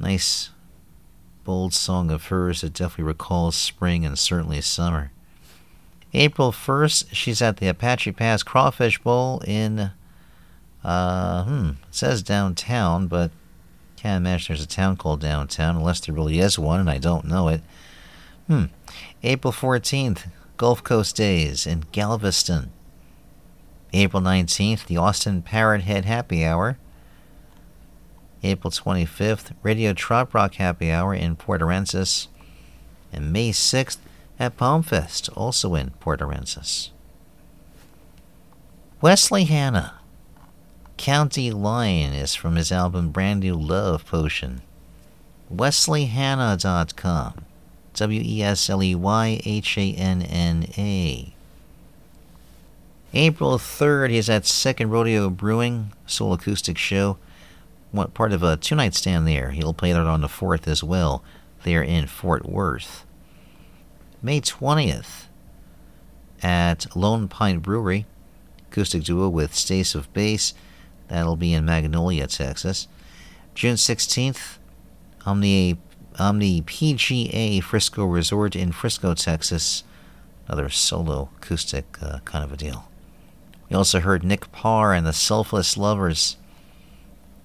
Nice, bold song of hers that definitely recalls spring and certainly summer. April 1st, she's at the Apache Pass Crawfish Bowl in, uh, hmm, says downtown, but can't imagine there's a town called downtown unless there really is one and I don't know it. Hmm. April 14th, Gulf Coast Days in Galveston. April 19th, the Austin Parrot Head Happy Hour. April 25th, Radio Trop Rock Happy Hour in Port Aransas. And May 6th at Palm Fest, also in Port Aransas. Wesley Hanna, County Line is from his album Brand New Love Potion. WesleyHanna.com. W E S L E Y H A N N A. April 3rd, he's at Second Rodeo Brewing, Soul Acoustic Show. Part of a two night stand there? He'll play that on the 4th as well, there in Fort Worth. May 20th, at Lone Pine Brewery, acoustic duo with Stace of Bass. That'll be in Magnolia, Texas. June 16th, Omni, Omni PGA Frisco Resort in Frisco, Texas. Another solo acoustic uh, kind of a deal. We also heard Nik Parr and the Selfless Lovers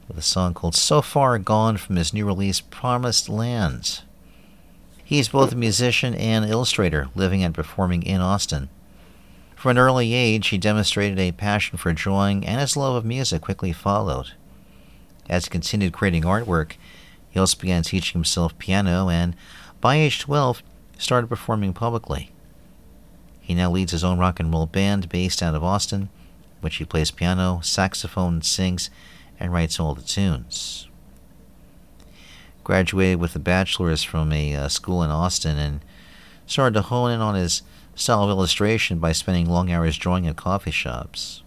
with a song called So Far Gone from his new release Promised Land. He's both a musician and illustrator, living and performing in Austin. From an early age, he demonstrated a passion for drawing, and his love of music quickly followed. As he continued creating artwork, he also began teaching himself piano and, by age 12, started performing publicly. He now leads his own rock and roll band based out of Austin, which he plays piano, saxophone, sings, and writes all the tunes. Graduated with a bachelor's from a uh, school in Austin and started to hone in on his of illustration by spending long hours drawing at coffee shops.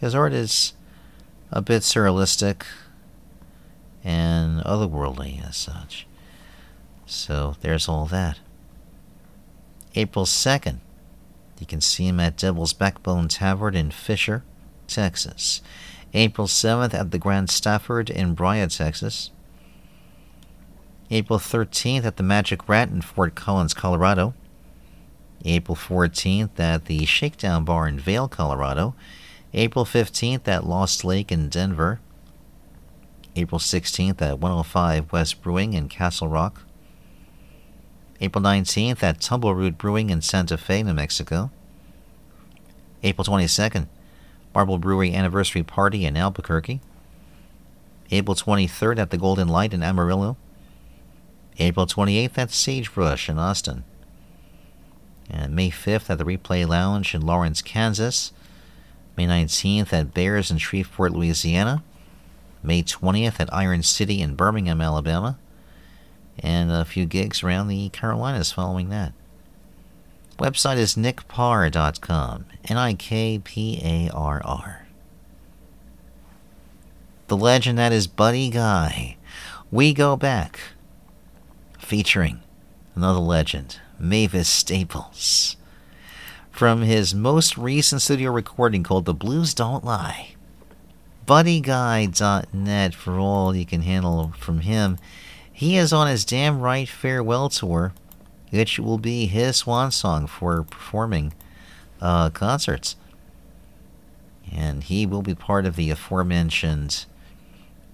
His art is a bit surrealistic and otherworldly as such. So there's all that. April 2nd, you can see him at Devil's Backbone Tavern in Fischer, Texas. April 7th at the Grand Stafford in Bryan, Texas. April 13th at the Magic Rat in Fort Collins, Colorado. April 14th at the Shakedown Bar in Vail, Colorado. April 15th at Lost Lake in Denver. April 16th at 105 West Brewing in Castle Rock. April 19th at Tumbleroot Brewing in Santa Fe, New Mexico. April 22nd, Marble Brewery Anniversary Party in Albuquerque. April 23rd at the Golden Light in Amarillo. April 28th at Sagebrush in Austin. And May 5th at the Replay Lounge in Lawrence, Kansas. May 19th at Bears in Shreveport, Louisiana. May 20th at Iron City in Birmingham, Alabama. And a few gigs around the Carolinas following that. Website is nikparr.com. N I K P A R R. The legend that is Buddy Guy. We go back. Featuring another legend, Mavis Staples. From his most recent studio recording called The Blues Don't Lie. BuddyGuy.net for all you can handle from him. He is on his Damn Right Farewell Tour, which will be his swan song for performing uh, concerts. And he will be part of the aforementioned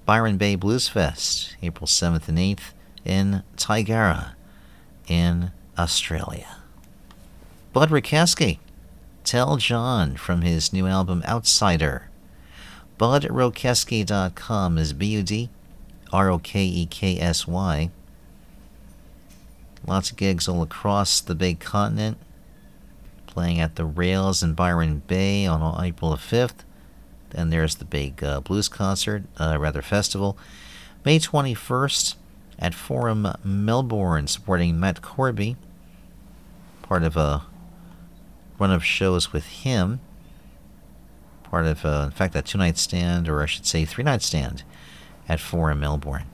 Byron Bay Blues Fest, April 7th and 8th in Tyagarah in Australia. Bud Rokesky, Tell John from his new album Outsider. BudRokeksy.com is B U D R O K E K S Y. Lots of gigs all across the big continent. Playing at the Rails in Byron Bay on April the 5th. Then there's the big uh, blues concert, uh, rather festival. May 21st at Forum Melbourne, supporting Matt Corby. Part of a run of shows with him. Part of, uh, in fact, a two night stand, or I should say, three night stand at 4 in Melbourne.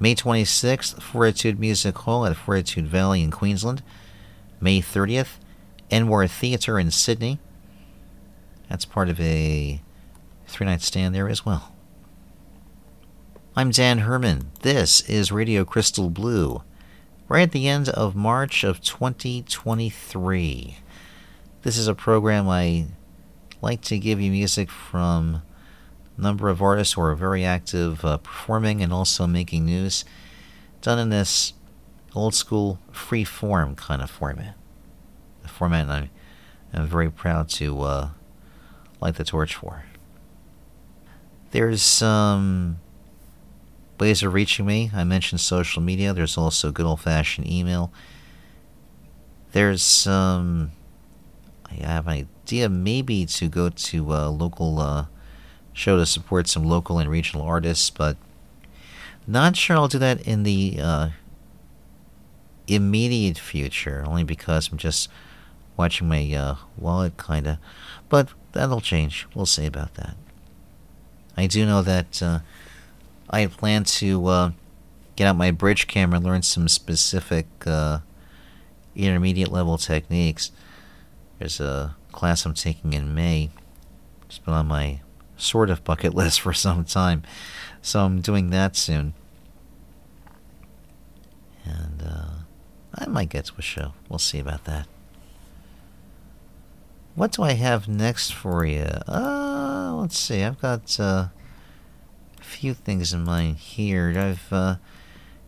May 26th, Fortitude Music Hall at Fortitude Valley in Queensland. May 30th, Enmore Theatre in Sydney. That's part of a three night stand there as well. I'm Dan Herman. This is Radio Crystal Blue. Right at the end of March of 2023. This is a program I like to give you music from a number of artists who are very active uh, performing and also making news, done in this old school free form kind of format. The format I'm, I'm very proud to uh, light the torch for. There's some ways of reaching me. I mentioned social media. There's also good old fashioned email. There's some. I have an idea maybe to go to a local uh, show to support some local and regional artists, but not sure I'll do that in the uh, immediate future, only because I'm just watching my uh, wallet, kinda. But that'll change. We'll see about that. I do know that I plan to uh, get out my bridge camera and learn some specific uh, intermediate level techniques. There's a class I'm taking in May. It's been on my sort of bucket <laughs> list for some time, so I'm doing that soon. And uh, I might get to a show. We'll see about that. What do I have next for you? Uh, let's see. I've got uh, few things in mind here. I've uh,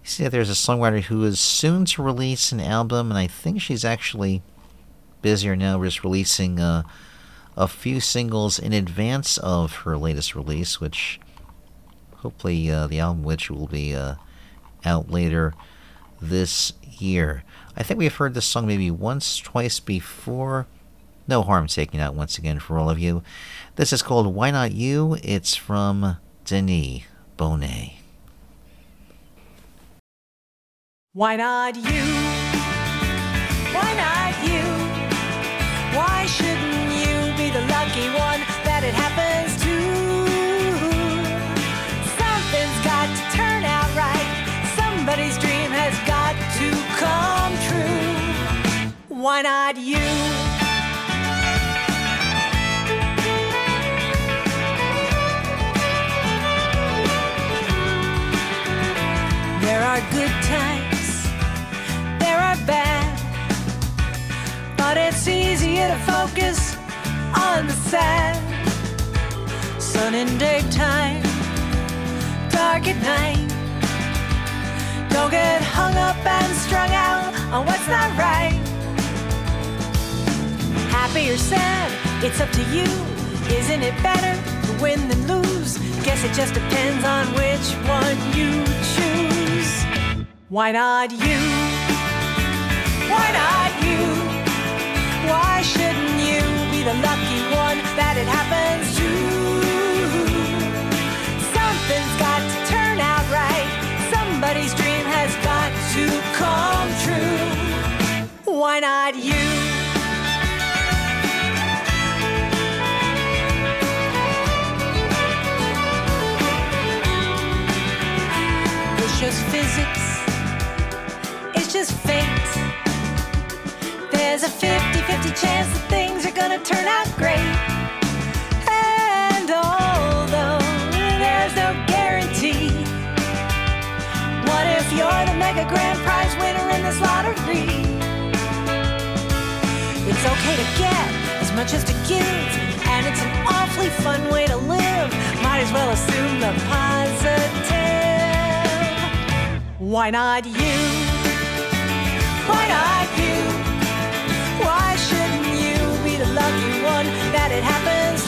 see that there's a songwriter who is soon to release an album, and I think she's actually busier now, just releasing uh, a few singles in advance of her latest release, which hopefully uh, the album which will be uh, out later this year. I think we've heard this song maybe once, twice before. No harm taking out once again for all of you. This is called Why Not You? It's from Deni Bonet. Why not you? Why not you? Why shouldn't you be the lucky one that it happens to? Something's got to turn out right. Somebody's dream has got to come true. Why not you? It's easier to focus on the sad. Sun in daytime, dark at night. Don't get hung up and strung out on what's not right. Happy or sad, it's up to you. Isn't it better to win than lose? Guess it just depends on which one you choose. Why not you? Why not that it happens to? Something's got to turn out right. Somebody's dream has got to come true. Why not you? Okay to get as much as to give, and it's an awfully fun way to live. Might as well assume the positive. Why not you? Why not you? Why shouldn't you be the lucky one that it happens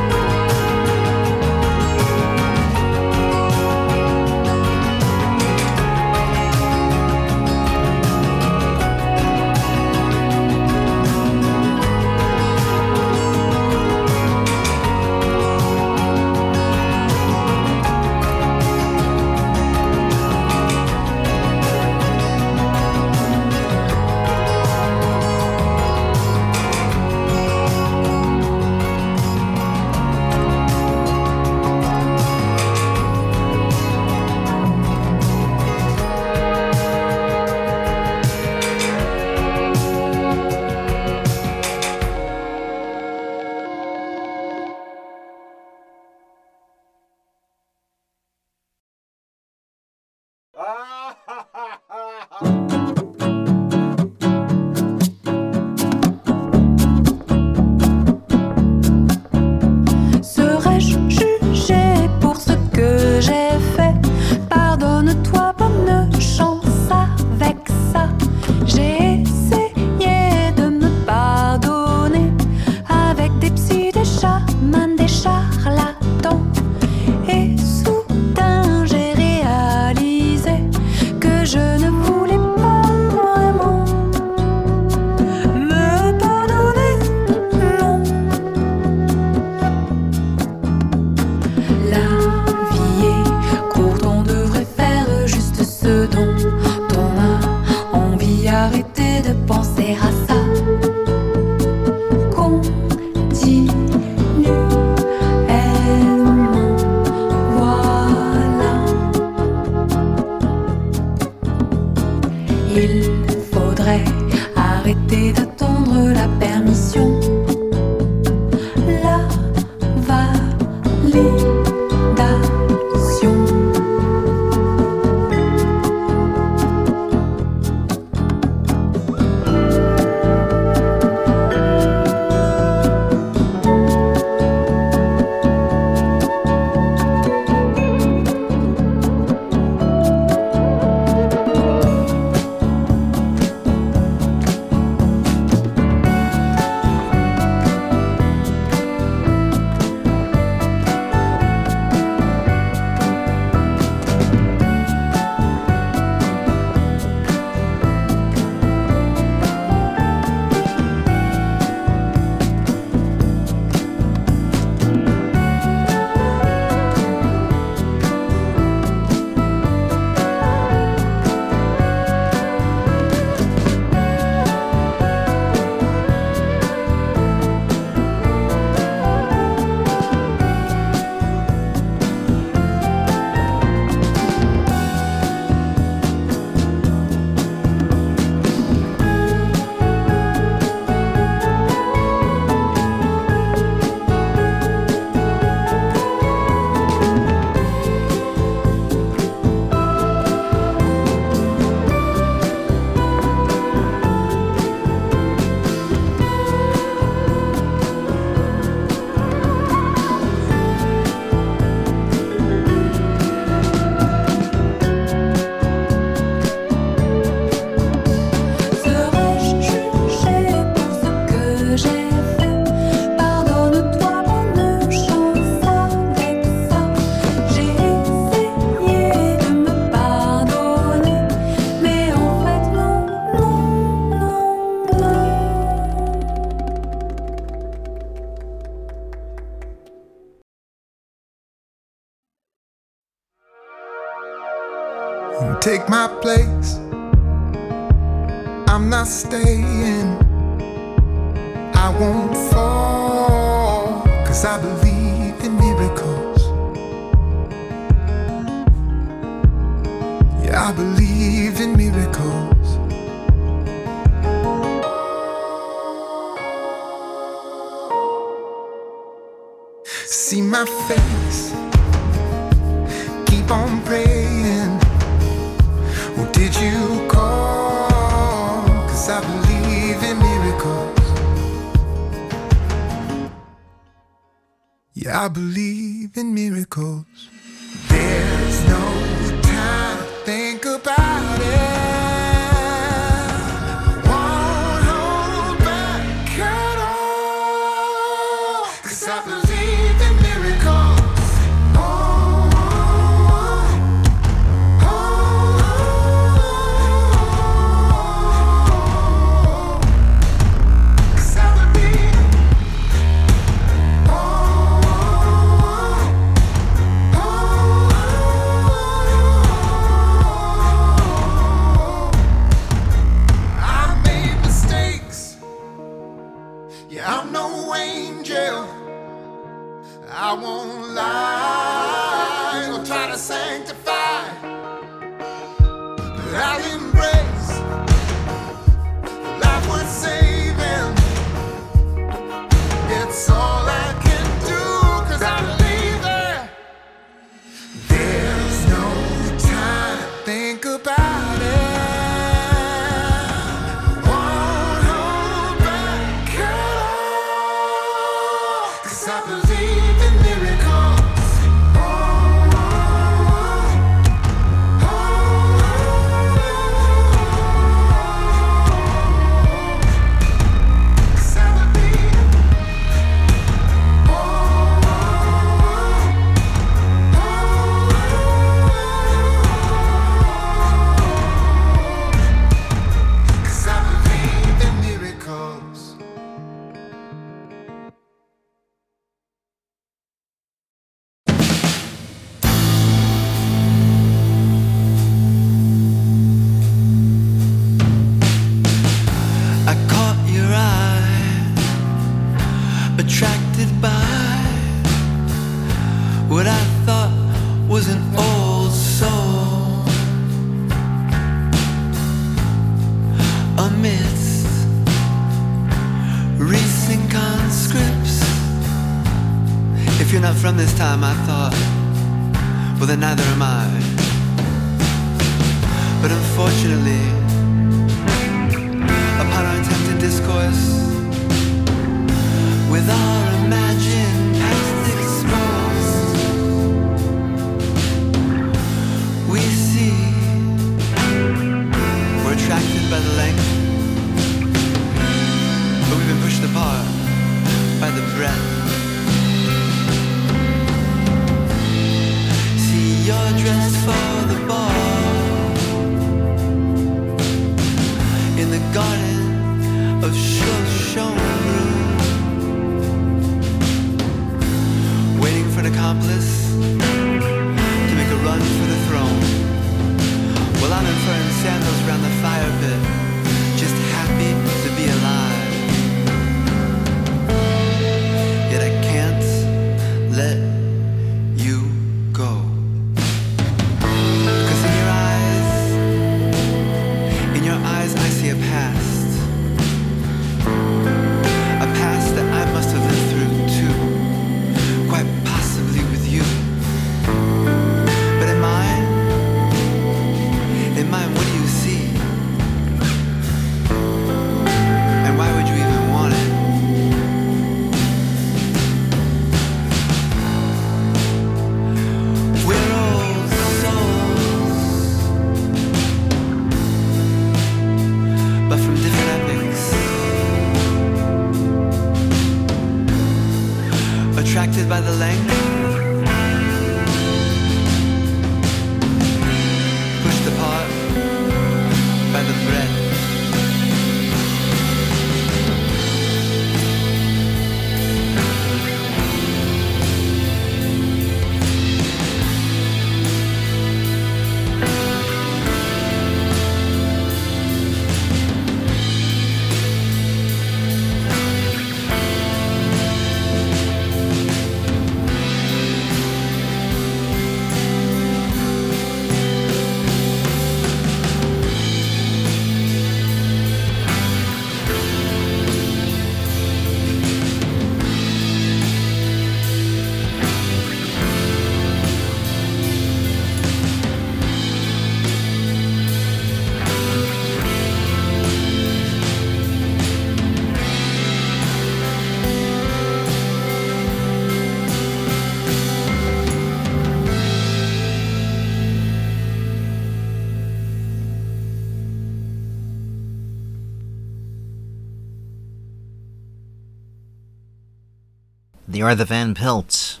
are the Van Pelt,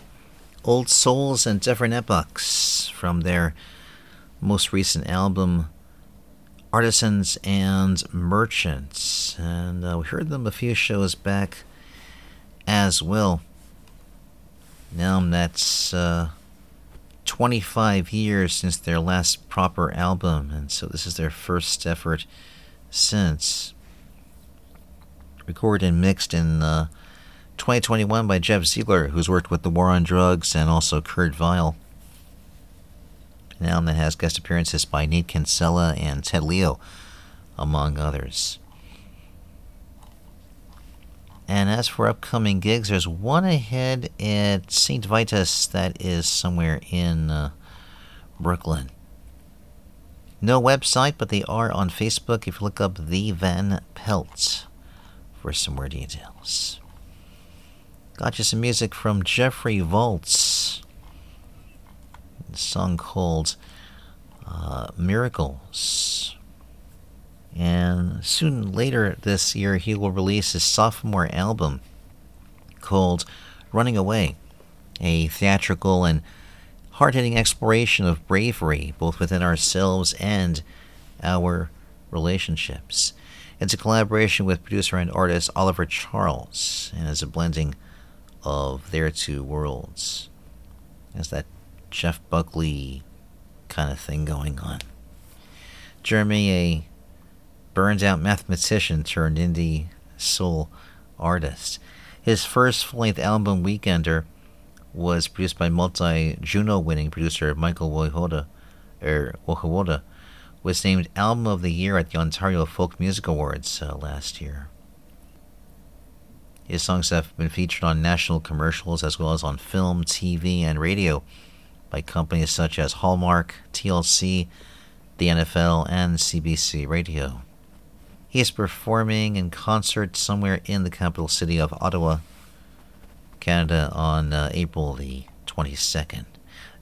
Old Souls and Different Epochs, from their most recent album, Artisans and Merchants. And uh, we heard them a few shows back as well. Now that's uh, 25 years since their last proper album, and so this is their first effort since. Recorded and mixed in uh, 2021 by Jeff Ziegler, who's worked with The War on Drugs and also Kurt Vile. An album that has guest appearances by Nate Kinsella and Ted Leo, among others. And as for upcoming gigs, there's one ahead at St. Vitus that is somewhere in uh, Brooklyn. No website, but they are on Facebook if you look up The Van Pelt for some more details. Got you some music from Jeremy Voltz. A song called uh, Miracles. And soon later this year, he will release his sophomore album called Running Away, a theatrical and hard hitting exploration of bravery, both within ourselves and our relationships. It's a collaboration with producer and artist Oliver Charles, and is a blending of their two worlds. There's that Jeff Buckley kind of thing going on. Jeremy, a burned out mathematician turned indie soul artist. His first full length album, Weekender, was produced by multi Juno winning producer Michael Wojhoda, er, Wojwoda, was named Album of the Year at the Ontario Folk Music Awards uh, last year. His songs have been featured on national commercials as well as on film, TV, and radio by companies such as Hallmark, TLC, the NFL, and CBC Radio. He is performing in concert somewhere in the capital city of Ottawa, Canada on uh, April the 22nd.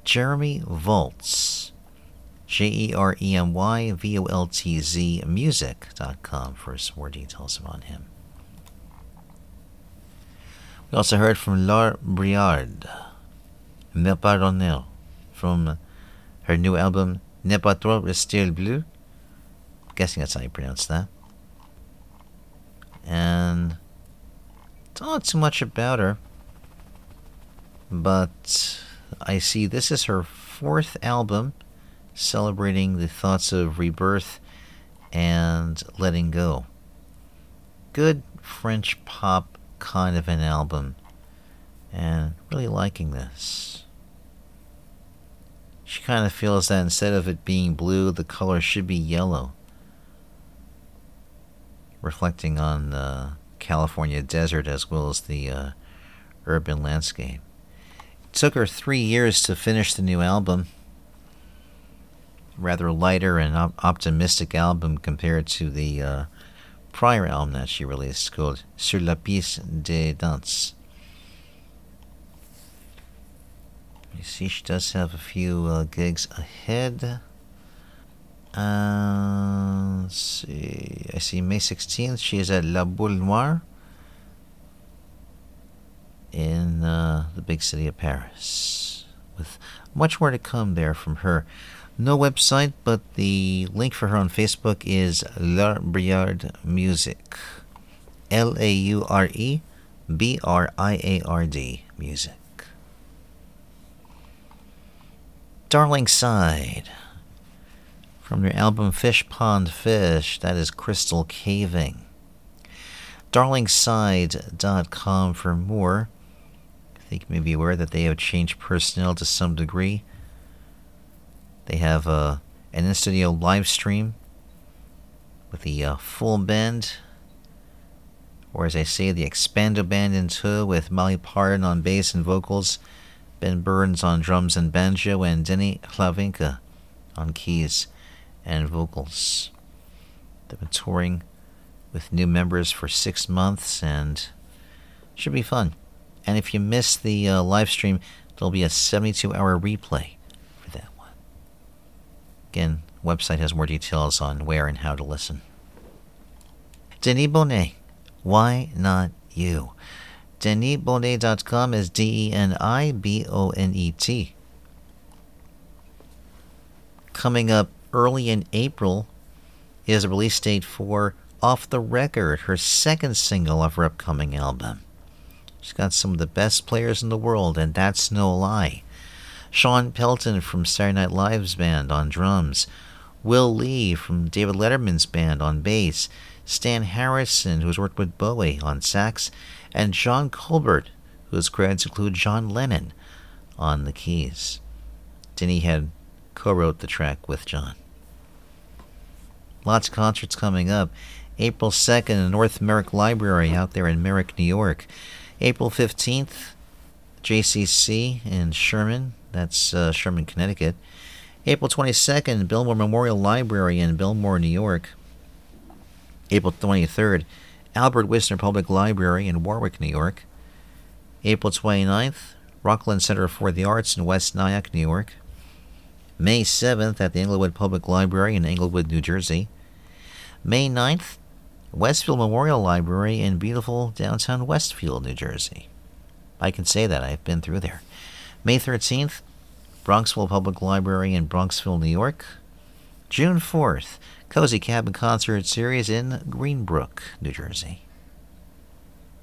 Jeremy Voltz. J E R E M Y V O L T Z music.com for some more details on him. We also heard from Laure Briard, Me Pardonner, from her new album Ne pas trop rester bleue. Guessing that's how you pronounce that. And don't too much about her, but I see this is her fourth album celebrating the thoughts of rebirth and letting go. Good French pop kind of an album, and really liking this. She kind of feels that instead of it being blue, the color should be yellow, reflecting on the California desert as well as the uh, urban landscape. It took her three years to finish the new album rather lighter and op- optimistic album compared to the uh, prior album that she released called Sur la piste de danse. You see, she does have a few uh, gigs ahead. Uh, let's see. I see May 16th, she is at La Boule Noire in uh, the big city of Paris. With much more to come there from her. No website, but the link for her on Facebook is Laure Briard Music. L A U R E B R I A R D Music. Darlingside. From their album Fish Pond Fish, that is Crystal Caving. Darlingside.com for more. I think you may be aware that they have changed personnel to some degree. They have uh, an in studio live stream with the uh, full band, or as I say, the Expando band in two with Molly Parden on bass and vocals, Ben Burns on drums and banjo, and Denny Hlavinka on keys and vocals. They've been touring with new members for six months and should be fun. And if you miss the uh, live stream, there'll be a 72 hour replay Again, website has more details on where and how to listen. Deni Bonet, why not you? DeniBonet.com is D E N I B O N E T. Coming up early in April is a release date for Off the Record, her second single of her upcoming album. She's got some of the best players in the world, and that's no lie. Shawn Pelton from Saturday Night Live's band on drums, Will Lee from David Letterman's band on bass, Stan Harrison, who's worked with Bowie on sax, and John Colbert, whose credits include John Lennon on the keys. Deni had co wrote the track with John. Lots of concerts coming up. April 2nd in North Merrick Library out there in Merrick, New York. April 15th, JCC in Sherman, that's uh, Sherman, Connecticut. April 22nd, Bellmore Memorial Library in Bellmore, New York. April 23rd, Albert Wisner Public Library in Warwick, New York. April 29th, Rockland Center for the Arts in West Nyack, New York. May 7th at the Englewood Public Library in Englewood, New Jersey. May 9th, Westfield Memorial Library in beautiful downtown Westfield, New Jersey. I can say that, I've been through there. May 13th, Bronxville Public Library in Bronxville, New York. June 4th, Cozy Cabin Concert Series in Greenbrook, New Jersey.